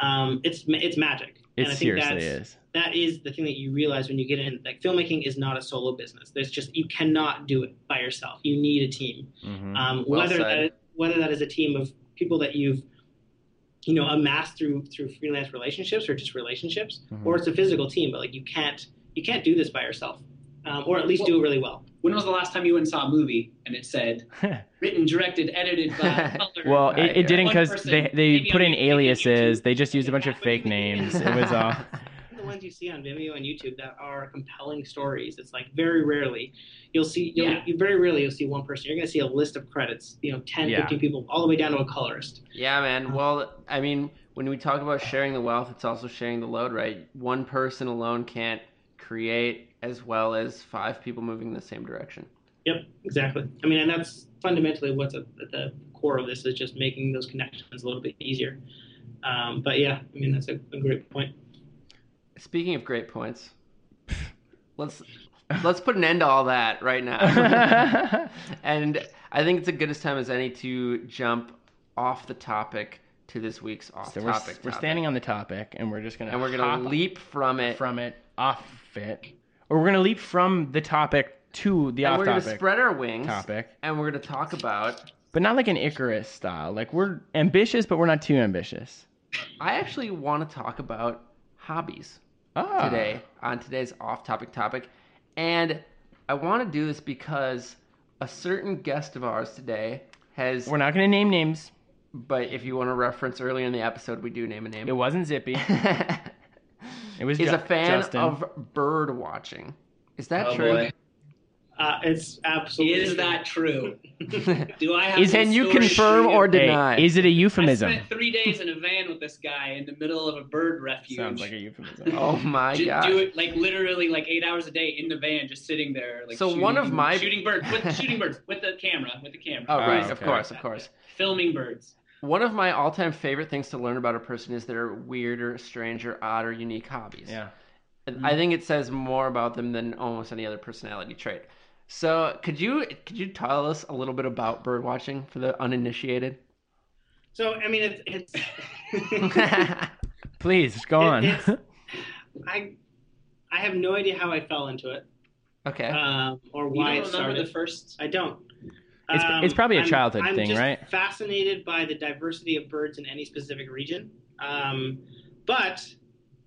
Um, it's it's magic. it and I think seriously that's, is that is the thing that you realize when you get in. Like filmmaking is not a solo business. There's just you cannot do it by yourself. You need a team. Mhm. Um, Well whether said. that whether that is a team of people that you've you know amassed through through freelance relationships or just relationships, Mhm. or it's a physical team. But like you can't you can't do this by yourself, um, or at least do it really well. When was the last time you went and saw a movie and it said written, directed, edited by well it, it didn't because they, they maybe put in aliases they just used a bunch of fake names it was all you see on Vimeo and YouTube that are compelling stories. It's like very rarely you'll see. You'll, Yeah. you very rarely you'll see one person. You're going to see a list of credits. You know, 10, Yeah. 15 people, all the way down to a colorist. Yeah, man. Well, I mean, when we talk about sharing the wealth, it's also sharing the load, right? One person alone can't create as well as five people moving in the same direction. Yep, exactly. I mean, and that's fundamentally what's at at the core of this is just making those connections a little bit easier. Um, but yeah, I mean, that's a, a great point. Speaking of great points, let's let's put an end to all that right now. and I think it's the goodest time as any to jump off the topic to this week's off so we're, topic. we're standing on the topic and we're just gonna and we're gonna leap from it. from it off it or we're gonna leap from the topic to the and off we're gonna topic spread our wings, topic, and we're gonna talk about. but not like an Icarus style. Like we're ambitious, but we're not too ambitious. I actually want to talk about hobbies Ah. today on today's off-topic topic, and I want to do this because a certain guest of ours today has. We're not going to name names. But if you want to reference earlier in the episode, we do name a name. It wasn't Zippy. It was He's Ju- a fan Justin. of bird watching. Is that Oh, true? boy. Uh, it's absolutely. Is true. that true? Do I have Is- some Can you confirm for you? or Hey, deny? is it a euphemism? I spent three days in a van with this guy in the middle of a bird refuge. Sounds like a euphemism. oh my Ju- god! do it like literally like eight hours a day in the van, just sitting there. Like So shooting, one of my- shooting birds with shooting birds with the camera with the camera, Oh, right, Oh, of course, of course. filming birds. One of my all-time favorite things to learn about a person is their weirder, stranger, odd, or unique hobbies. Yeah. I think it says more about them than almost any other personality trait. So, could you could you tell us a little bit about bird watching for the uninitiated? So I mean, it's it's. Please go on. it's- I I have no idea how I fell into it okay. um, or You why don't it started. the first? I don't. It's- Um, it's probably a I'm- childhood I'm thing, just right? Fascinated by the diversity of birds in any specific region. Um, but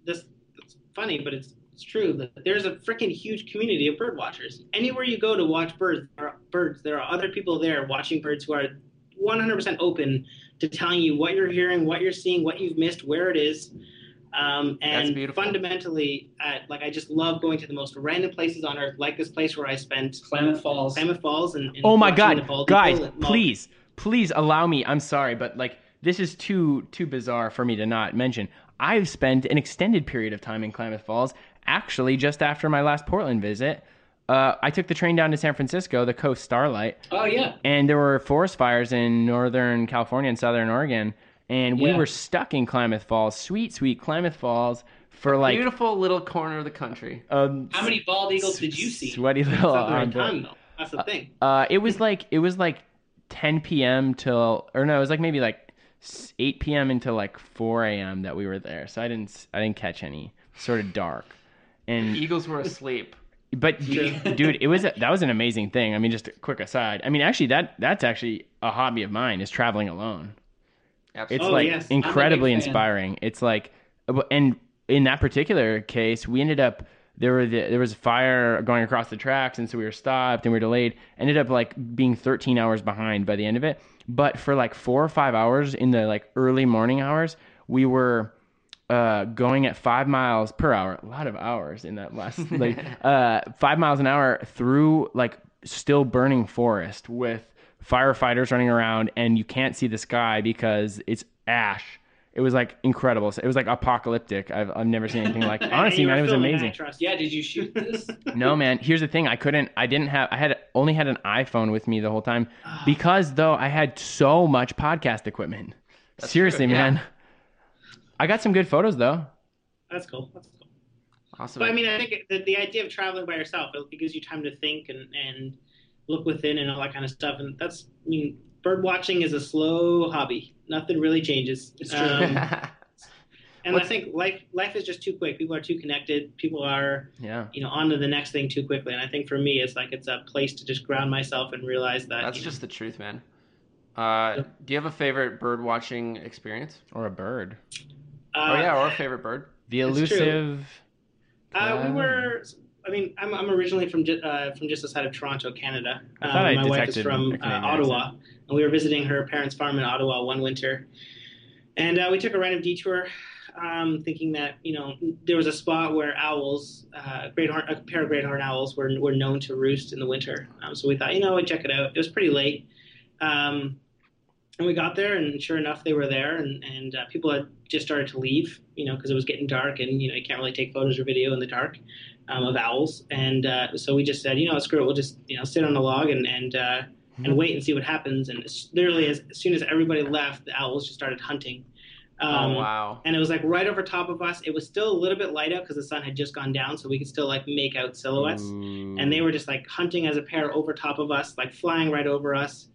this it's funny, but it's it's true that there's a freaking huge community of bird watchers. Anywhere you go to watch birds, there are birds. There are other people there watching birds who are 100% open to telling you what you're hearing, what you're seeing, what you've missed, where it is. Um, and fundamentally, at, like I just love going to the most random places on earth, like this place where I spent Klamath Falls. Klamath Falls and, and oh my god, guys, eagle please, please allow me. I'm sorry, but like this is too too bizarre for me to not mention. I've spent an extended period of time in Klamath Falls. Actually, just after my last Portland visit, uh, I took the train down to San Francisco, the Coast Starlight, Oh yeah. and there were forest fires in northern California and southern Oregon, and we Yeah. were stuck in Klamath Falls, sweet, sweet Klamath Falls, for like Beautiful little corner of the country. um, How many bald eagles did you see? Sweaty little. not the right time though. That's the thing. Uh, it was like it was like 10 p.m. till or no, it was like maybe like 8 p.m. until like 4 a.m. that we were there. So I didn't I didn't catch any. Sort of dark, and Eagles were asleep. but dude, it was a, that was an amazing thing. I mean, just a quick aside. I mean, actually, that that's actually a hobby of mine is traveling alone. It's Absolutely. Oh, like yes. incredibly I'm a big fan. inspiring. It's like, uh, and in that particular case, we ended up there were the, there was a fire going across the tracks, and so we were stopped and we were delayed. Ended up like being 13 hours behind by the end of it. But for like four or five hours in the like early morning hours, we were uh, going at five miles per hour. A lot of hours in that last like uh, five miles an hour through like still burning forest with firefighters running around, and you can't see the sky because it's ash. It was like incredible. It was like apocalyptic. I've I've never seen anything like. And Honestly, man, it was amazing. trust. Yeah. Did you shoot this? No, man. Here's the thing. I couldn't. I didn't have. I had only had an iPhone with me the whole time because though I had so much podcast equipment. Seriously, true, yeah. man. I got some good photos though. That's cool. That's cool. Awesome. But I mean, I think the, the idea of traveling by yourself it, it gives you time to think and and look within and all that kind of stuff. And that's I mean, bird watching is a slow hobby. Nothing really changes. It's true. Um, and What's- I think life life is just too quick. People are too connected. People are Yeah. you know on to the next thing too quickly. And I think for me, it's like it's a place to just ground myself and realize that That's you know, just the truth, man. Uh, do you have a favorite bird watching experience? Or a bird. Uh, oh yeah, our favorite bird? The elusive. Uh, we Um, were. I mean, I'm, I'm originally from uh, from just outside of Toronto, Canada. I thought I my wife is from uh, Ottawa, and we were visiting her parents' farm in Ottawa one winter, and uh, we took a random detour, um, thinking that you know there was a spot where owls, uh, great horn, a pair of great horn owls, were were known to roost in the winter. Um, so we thought, you know, we'd check it out. It was pretty late. Um, and we got there, and sure enough, they were there, and, and uh, people had just started to leave, you know, because it was getting dark, and you know, you can't really take photos or video in the dark um, of owls. And uh, so we just said, you know, screw it, we'll just you know sit on the log and and uh, and wait and see what happens. And literally, as, as soon as everybody left, the owls just started hunting. Um, oh wow. And it was like right over top of us. It was still a little bit light out because the sun had just gone down, so we could still like make out silhouettes and they were just like hunting as a pair over top of us, like flying right over us,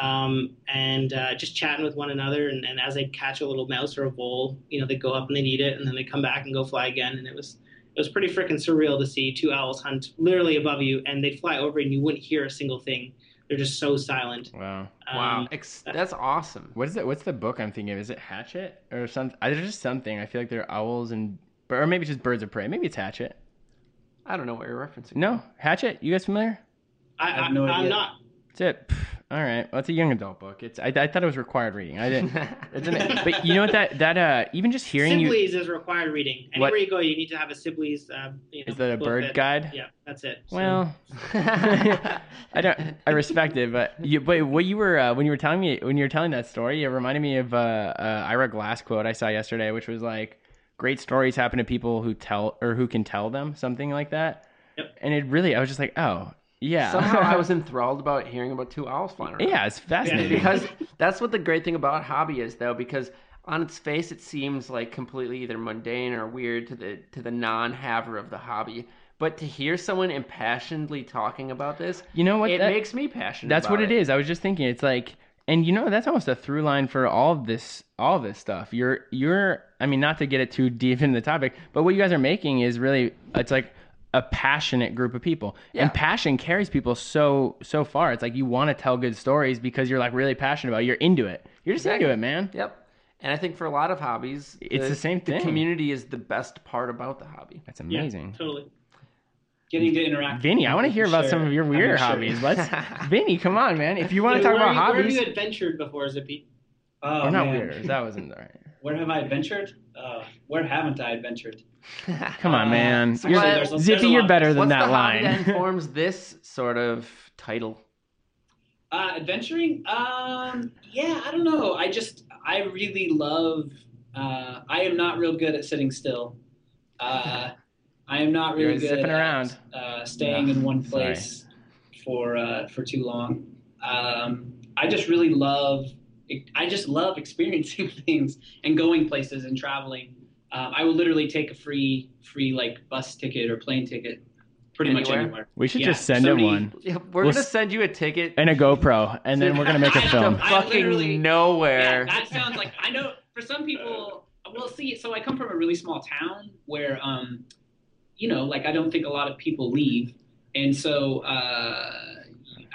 um, and uh, just chatting with one another. And, and as they'd catch a little mouse or a vole, you know, they'd go up and they'd eat it, and then they'd come back and go fly again. And it was It was pretty freaking surreal to see two owls hunt literally above you, and they'd fly over, and you wouldn't hear a single thing. They're just so silent. Wow. Wow, Um, Ex- that's awesome. What is it? What's the book I'm thinking of? Is it Hatchet or something? There's just something. I feel like there are owls and, or maybe just birds of prey. Maybe it's Hatchet. I don't know what you're referencing. No, Hatchet. You guys familiar? I, I have I, no I'm not. That's it. All right. Well, it's a young adult book. It's. I, I thought it was required reading. I didn't. It's an, but you know what? That that uh, even just hearing you Sibley's is required reading. What- Anywhere you go, you need to have a Sibley's. Uh, you know, is that a bird that- guide? Yeah, that's it. So- Well, I don't. I respect it, but you. But what you were uh, when you were telling me when you were telling that story, it reminded me of uh, uh, Ira Glass quote I saw yesterday, which was like, "Great stories happen to people who tell or who can tell them," something like that. Yep. And it really, I was just like, oh, yeah. Somehow I was enthralled about hearing about two owls flying around. yeah, it's fascinating. because that's what the great thing about hobby is though because on its face it seems like completely either mundane or weird to the to the non-haver of the hobby but to hear someone impassionedly talking about this you know what? it That- makes me passionate That's what it is. I was just thinking, it's like, and you know, that's almost a through line for all of this, all of this stuff. You're, you're, I mean, not to get it too deep into the topic, but what you guys are making is really, it's like a passionate group of people, Yeah. and passion carries people so, so far. It's like you want to tell good stories because you're like really passionate about. it. You're into it. You're just Exactly. into it, man. yep and i think for a lot of hobbies It's the same thing. the community is the best part about the hobby That's Yeah, amazing. totally. Getting to interact. Vinny, I want to hear about who some of your I'm weird sure. hobbies. Let's, Vinny, come on, man. If you want to Yeah, talk where about have you- Where hobbies, have you adventured before, Zippy? Oh, we're not man. weirdos. That wasn't all right. Where have I adventured? Uh, where haven't I adventured? Come on, Uh, man. so You're- what- there's Zippy, you're better than What's that the hobby line. that informs this sort of title Uh, adventuring? Um, yeah, I don't know. I just, I really love. Uh, I am not real good at sitting still. Uh, I am not really You're good zipping at around. Uh, staying in one place for uh, for too long. Um, I just really love. I just love experiencing things and going places and traveling. Um, I will literally take a free free like bus ticket or plane ticket, pretty much Anywhere? anywhere. We should Yeah, just send somebody- him one Yeah, we're We'll gonna s- send you a ticket and a GoPro, and then we're gonna make a film. know. I literally- fucking Yeah, nowhere. that sounds like I know for some people. Well, see, so I come from a really small town where, um, you know, like I don't think a lot of people leave, and so uh,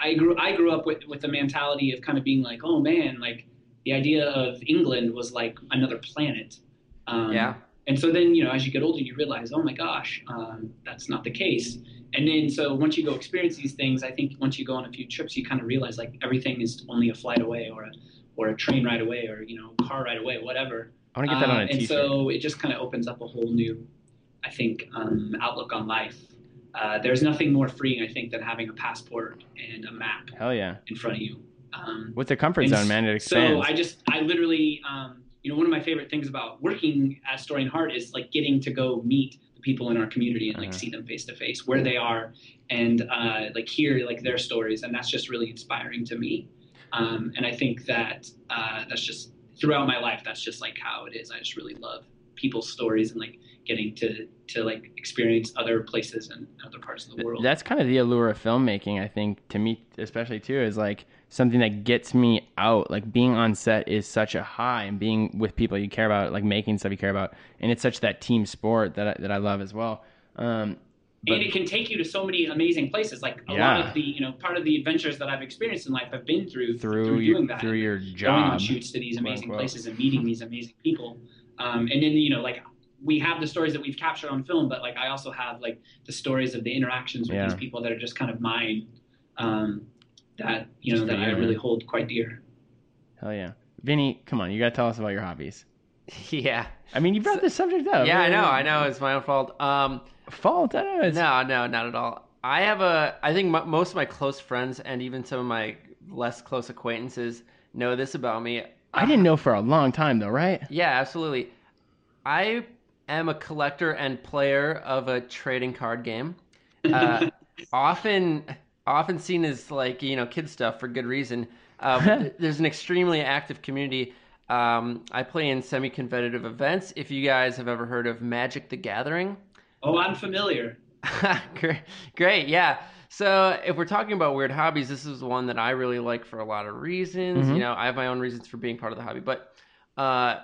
I grew I grew up with with the mentality of kind of being like, oh man, like the idea of England was like another planet. Um, yeah. and so then, you know, as you get older, you realize, oh my gosh, um, that's not the case. And then, so once you go experience these things, I think once you go on a few trips, you kind of realize like everything is only a flight away, or a or a train ride away, or you know, car ride away, whatever. I want to get that Uh, on a and so it just kind of opens up a whole new, I think, um, outlook on life. Uh, there's nothing more freeing, I think, than having a passport and a map Hell yeah! in front of you. Um, What's a comfort zone, man? It expands. so. I just, I literally, um, you know, one of my favorite things about working at Story and Heart is like getting to go meet the people in our community and like Uh-huh. see them face to face where they are and uh, like hear like their stories, and that's just really inspiring to me. Um, and I think that uh, that's just throughout my life, that's just like how it is. I just really love people's stories and like getting to to like experience other places and other parts of the world. That's kind of the allure of filmmaking, I think, to me, especially too, is like something that gets me out. Like being on set is such a high, and being with people you care about, like making stuff you care about, and it's such that team sport that I, that I love as well. Um, but and it can take you to so many amazing places. Like a Yeah. lot of the, you know, part of the adventures that I've experienced in life have been through through your doing that, through your job, going on shoots to these amazing unquote. places and meeting these amazing people. Um, and then you know, like we have the stories that we've captured on film, but like I also have like the stories of the interactions with Yeah. these people that are just kind of mine. Um, that you know Just for that you, I man. really hold quite dear. hell yeah, Vinny, come on, you gotta tell us about your hobbies. Yeah. I mean, you brought this subject up. Yeah, I know. I know. It's my own fault. Um, Fault? I don't know. It's, no, no, not at all. I have a. I think m- most of my close friends and even some of my less close acquaintances know this about me. I didn't know for a long time though, right? Yeah, absolutely. I am a collector and player of a trading card game. Uh, often, often seen as like you know kid stuff for good reason. Uh, there's an extremely active community. Um, I play in semi-competitive events. If you guys have ever heard of Magic: The Gathering, Oh, I'm familiar. great, great, yeah. So if we're talking about weird hobbies, this is one that I really like for a lot of reasons. Mhm. You know, I have my own reasons for being part of the hobby, but uh,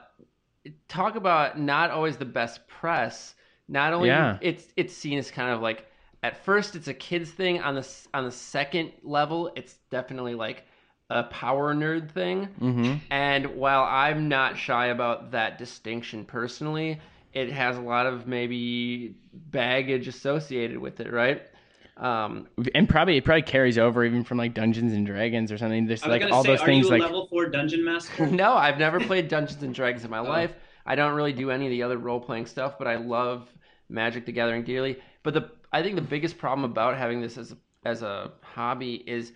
talk about not always the best press. not only Yeah. it's it's seen as kind of like at first it's a kids thing on the on the second level it's definitely like a power nerd thing Mm-hmm. and while I'm not shy about that distinction personally, it has a lot of maybe baggage associated with it, right? Um, And probably it probably carries over even from like Dungeons and Dragons or something. There's I was like gonna all say, those are things you a like level four dungeon master? no, I've never played Dungeons and Dragons in my Oh. life. I don't really do any of the other role playing stuff, but I love Magic the Gathering dearly. But the I think the biggest problem about having this as a, as a hobby is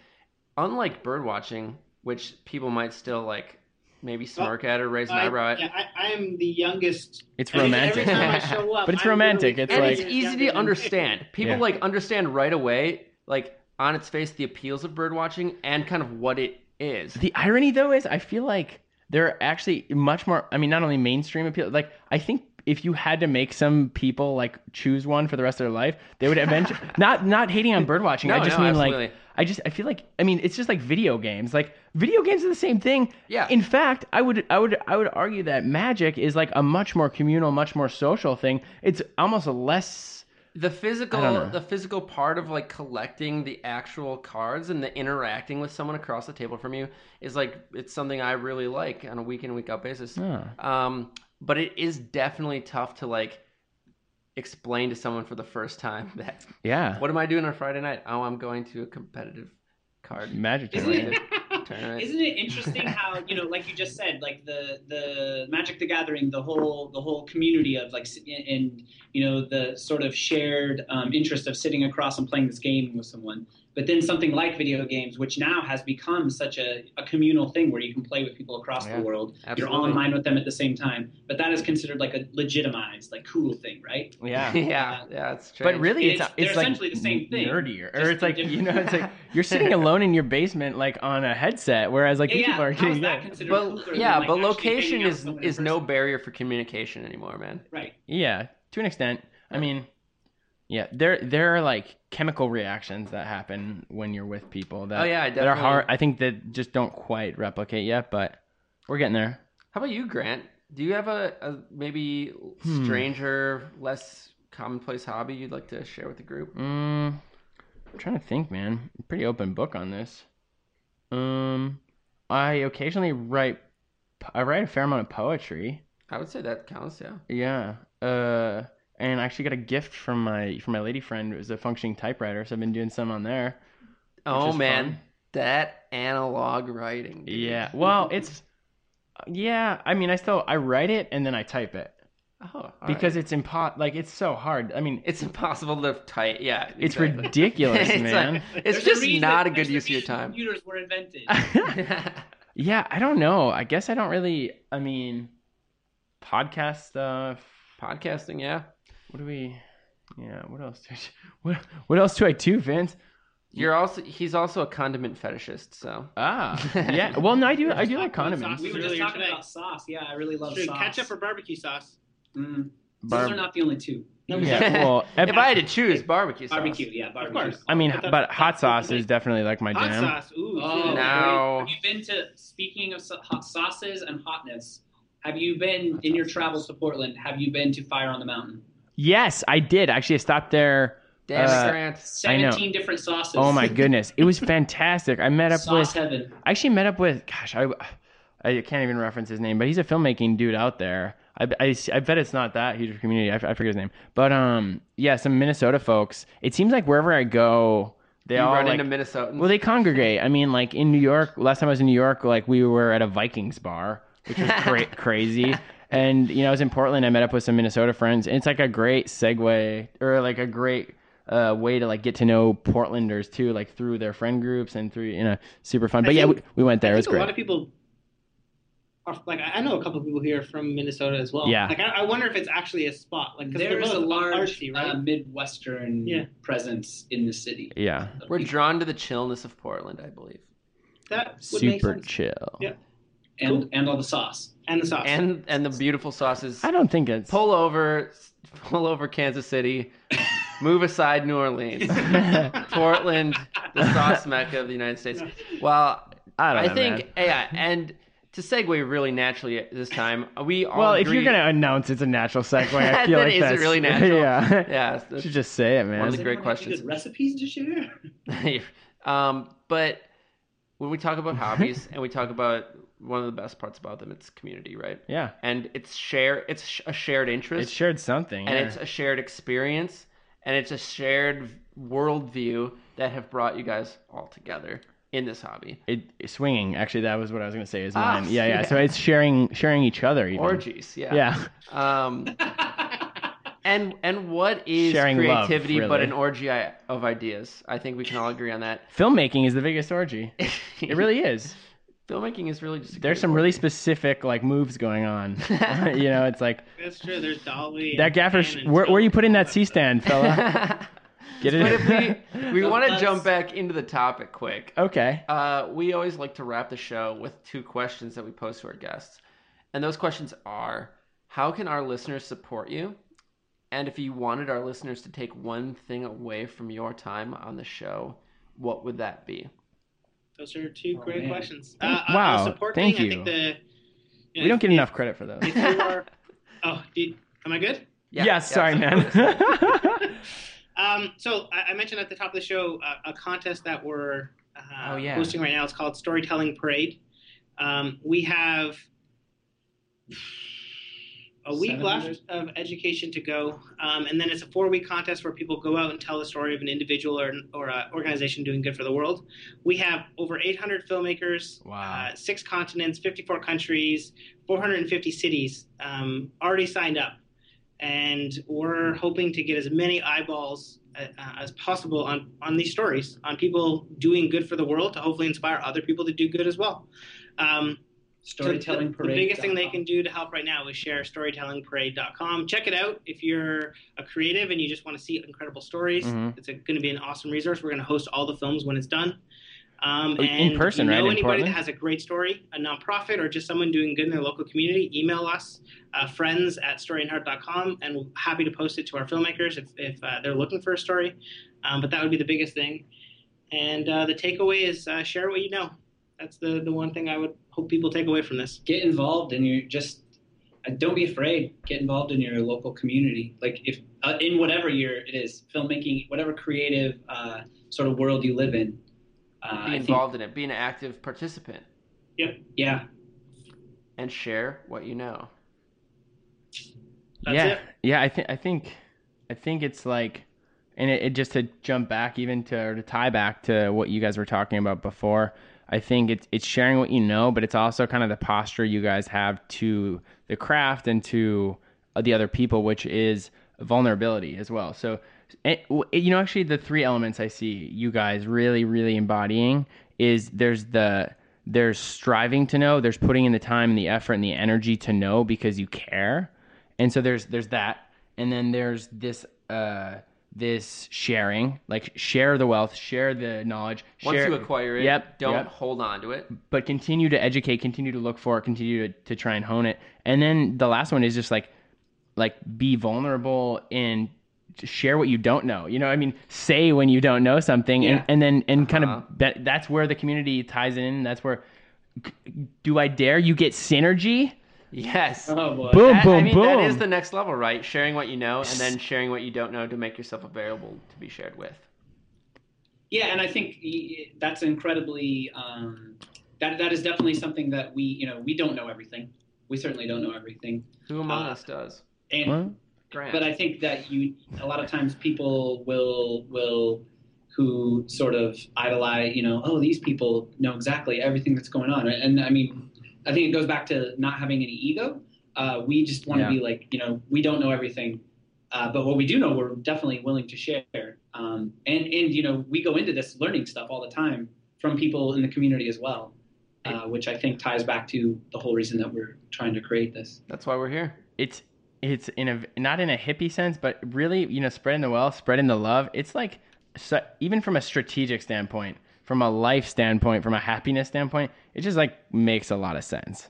unlike bird watching, which people might still like maybe smirk at or raise an I, eyebrow at. yeah, I, I am the youngest. it's romantic. Every time I show up, But it's I'm romantic. literally It's and like- it's easy to than- understand. People Yeah. like understand right away, like on its face, the appeals of bird watching and kind of what it is. The irony though is I feel like there are actually much more I mean not only mainstream appeal like I think if you had to make some people like choose one for the rest of their life, they would eventually not not hating on bird watching. I just no, mean absolutely. like I just I feel like I mean it's just like video games. Like video games are the same thing. Yeah. In fact, I would I would I would argue that magic is like a much more communal, much more social thing. It's almost a less the physical the physical part of like collecting the actual cards and the interacting with someone across the table from you is like it's something I really like on a week in week out basis. Oh. Um, but it is definitely tough to like explain to someone for the first time that Yeah. what am I doing on Friday night? Oh, I'm going to a competitive card Magic Isn't tournament. it, tournament. isn't it interesting how you know, like you just said, like the the Magic the Gathering, the whole the whole community of like sit- and you know the sort of shared um, interest of sitting across and playing this game with someone. But then something like video games, which now has become such a, a communal thing where you can play with people across Yeah, the world. You're absolutely. online with them at the same time. But that is considered like a legitimized, like cool thing, right? Yeah. yeah, yeah, it's true. But really, it's It's- it's, like essentially the same thing, nerdier, or it's like you know, it's like you're sitting alone in your basement, like on a headset, whereas like Yeah, these yeah. people are How is getting that yeah. considered but yeah, than, like, but location hanging out with is is no barrier for communication anymore, man. right. yeah, to an extent. I mean, yeah, there there are like chemical reactions that happen when you're with people that Oh, yeah, that are hard. I think that just don't quite replicate yet, but we're getting there. How about you, Grant? Do you have a, a maybe Hmm. stranger, less commonplace hobby you'd like to share with the group? Mm, I'm trying to think, man. I'm pretty open book on this. Um, I occasionally write. I write a fair amount of poetry. I would say that counts. Yeah. Yeah. Uh, and I actually got a gift from my from my lady friend. It was a functioning typewriter, so I've been doing some on there. Oh man, fun. that analog writing. dude. Yeah. Well, it's yeah. I mean, I still I write it and then I type it Oh, all because right. it's impo like it's so hard. I mean, it's impossible to type. Yeah, it's ridiculous, It's man. like- it's There's just reason- not a good use of your time. Computers were invented. yeah, I don't know. I guess I don't really. I mean, podcast stuff. Podcasting, yeah. What do we? Yeah. What else? Do I, what What else do I do, Vince? You're also he's also a condiment fetishist, so Ah, yeah. Well, no, I do. I do like Talking about condiments. we were just talking about sauce. Yeah, I really love Should sauce. ketchup or barbecue sauce? Mm. Barb- Those are not the only two. No, Yeah. Well, if I had to choose, barbecue sauce. Barbecue, yeah, barbecue. course. I mean, But but hot sauce is definitely like my Hot jam. sauce. Ooh. Oh, shit. Now- Have you been to? Speaking of hot sauces and hotness, have you been in your travels to Portland? Have you been to Fire on the Mountain? Yes, I did. Actually, I stopped there. Damn Uh, Grant. Seventeen different sauces. Oh my goodness, it was fantastic. I met up Sauce with. heaven. I actually met up with. Gosh, I, I can't even reference his name, but he's a filmmaking dude out there. I, I, I bet it's not that huge of a community. I, I forget his name, but um, yeah, some Minnesota folks. It seems like wherever I go, they you all run like, into Minnesotans. Well, they congregate. I mean, like in New York, last time I was in New York, like we were at a Vikings bar, which was cra- crazy. And you know, I was in Portland. I met up with some Minnesota friends. And it's like a great segue, or like a great uh, way to like get to know Portlanders too, like through their friend groups and through you know, super fun. I But yeah, we, we went there. I It was think a lot of people are like I I know a couple of people here from Minnesota as well. Yeah. Like I, I wonder if it's actually a spot. Like 'cause they're There's a large artsy, right? uh, Midwestern Yeah. presence in the city. Yeah, We're drawn to the chillness of Portland, I believe, that would make super sense. chill. Yeah. And Cool. and all the sauce. And the sauce. and and the beautiful sauces. I don't think it's. Pull over, pull over, Kansas City. Move aside, New Orleans. Portland, the sauce mecca of the United States. Well, I don't I know, think man. yeah, and to segue really naturally this time, we all Well, if you're gonna announce it's a natural segue, I feel like is it really natural? Yeah, yeah, you should just say it, man. One man. of Does the great anyone questions. good recipes to share? um, but when we talk about hobbies and we talk about one of the best parts about them, it's community, right? yeah, And it's share. It's a shared interest. it shared something. and yeah. it's a shared experience and it's a shared worldview that have brought you guys all together in this hobby it, swinging. Actually, that was what I was gonna say. Is Ah, mine. yeah, yeah, yeah. So it's sharing, sharing each other. Even. orgies yeah Yeah. um and and what is Sharing love, creativity but an orgy of ideas i think we can all agree on that Filmmaking is the biggest orgy. It really is. Filmmaking is really just a There's some really orgy. specific like moves going on. you know, it's like That's true. There's Dolly. that and gaffer. Ken and Where, where are you Phil. putting that C stand, fella? Get it? but if we we want to jump back into the topic quick okay. Uh, we always like to wrap the show with two questions that we pose to our guests. And those questions are How can our listeners support you? And if you wanted our listeners to take one thing away from your time on the show, what would that be? Those are two Oh, great man. questions. Thank- uh, wow, support thank thing, you. I think the. you know, We don't get if- enough credit for those. Are, oh, did, am I good? Yeah, yes, sorry, man. Um, so I, I mentioned at the top of the show uh, a contest that we're uh, Oh, yeah. hosting right now. It's called Storytelling Parade. Um, we have a week left of education to go, um, and then it's a four-week contest where people go out and tell the story of an individual or or an organization doing good for the world. We have over 800 filmmakers, Wow. uh, six continents, 54 countries, 450 cities um, already signed up and we're hoping to get as many eyeballs uh, uh, as possible on on these stories, on people doing good for the world to hopefully inspire other people to do good as well. Um, Storytelling the, the biggest thing they can do to help right now is share storytellingparade.com. Check it out if you're a creative and you just want to see incredible stories. Mhm. It's going to be an awesome resource. We're going to host all the films when it's done. Um, In and person, if you know in anybody Portland? that has a great story, a nonprofit, or just someone doing good in their local community, email us, uh, friends at storyandheart.com, and we're happy to post it to our filmmakers if, if uh, they're looking for a story. Um, but that would be the biggest thing. And uh, the takeaway is uh, share what you know. That's the, the one thing I would hope people take away from this. get involved and you just uh, don't be afraid get involved in your local community like if uh, in whatever year it is filmmaking whatever creative uh, sort of world you live in uh, Be I think- involved in it, be an active participant, Yep. yeah and share what you know. That's yeah, it. yeah. I think I think I think it's like, and it, it just to jump back even to or to tie back to what you guys were talking about before. I think it's it's sharing what you know, but it's also kind of the posture you guys have to the craft and to uh, the other people, which is vulnerability as well. So, it, you know, actually, the three elements I see you guys really, really embodying is there's the there's striving to know, there's putting in the time and the effort and the energy to know because you care, and so there's there's that, and then there's this uh this sharing, like share the wealth, share the knowledge, Once share, you acquire it, Yep, don't yep hold on to it. but continue to educate, continue to look for it, continue to, to try and hone it. And then the last one is just like like be vulnerable and share what you don't know. You know, I mean, say when you don't know something Yeah. and, and then and kind Uh-huh. of that, that's where the community ties in. That's where do I dare you get synergy? Yes. oh boy Boom, That- boom, I mean, boom. that is the next level, right? Sharing what you know and then sharing what you don't know to make yourself available to be shared with. yeah and i think that's incredibly um, that, that is definitely something that we you know we don't know everything we certainly don't know everything Who among Uh, us does? and Well, Grant. but I think that you a lot of times people will will who sort of idolize, you know, oh these people know exactly everything that's going on, and I mean, I think it goes back to not having any ego. Uh, we just want to Yeah. be like, you know, we don't know everything, uh, but what we do know, we're definitely willing to share. Um, and and you know, we go into this learning stuff all the time from people in the community as well, uh, which I think ties back to the whole reason that we're trying to create this. That's why we're here. it's it's in a not in a hippie sense, but really, you know, spreading the wealth, spreading the love. It's like so, even from a strategic standpoint, from a life standpoint, from a happiness standpoint, it just like makes a lot of sense.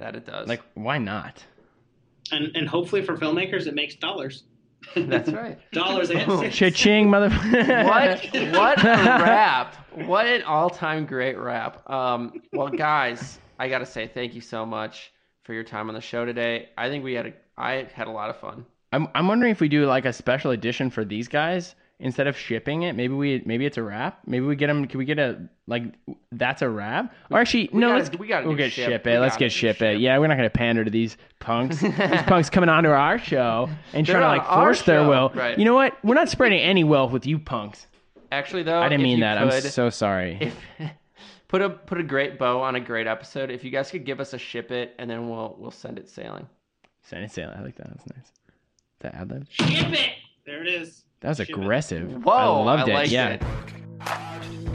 That it does. Like, why not? And, and hopefully for filmmakers, it makes dollars. that's right. Dollars and cents. Cha-ching, motherfucker! What what a rap! What an all-time great rap. Um, well, guys, I gotta say thank you so much for your time on the show today. I think we had a I had a lot of fun. I'm I'm wondering if we do like a special edition for these guys instead of shipping it. Maybe we maybe it's a wrap. Maybe we get them. Can we get a like that's a wrap? Or actually, We no. gotta- let's we gotta we'll get ship. ship We it. Let's get do ship it. Yeah, we're not gonna pander to these punks. these punks coming onto our show and They're trying to like force their will. right. You know what? We're not spreading any wealth with you punks. Actually, though, I didn't mean you that. I'm so sorry. if put a put a great bow on a great episode. If you guys could give us a ship it, and then we'll we'll send it sailing. Send it sailing. I like that. That's nice. That ad lib. Ship it. There it is. That was aggressive. Whoa, I loved I it. yeah. It.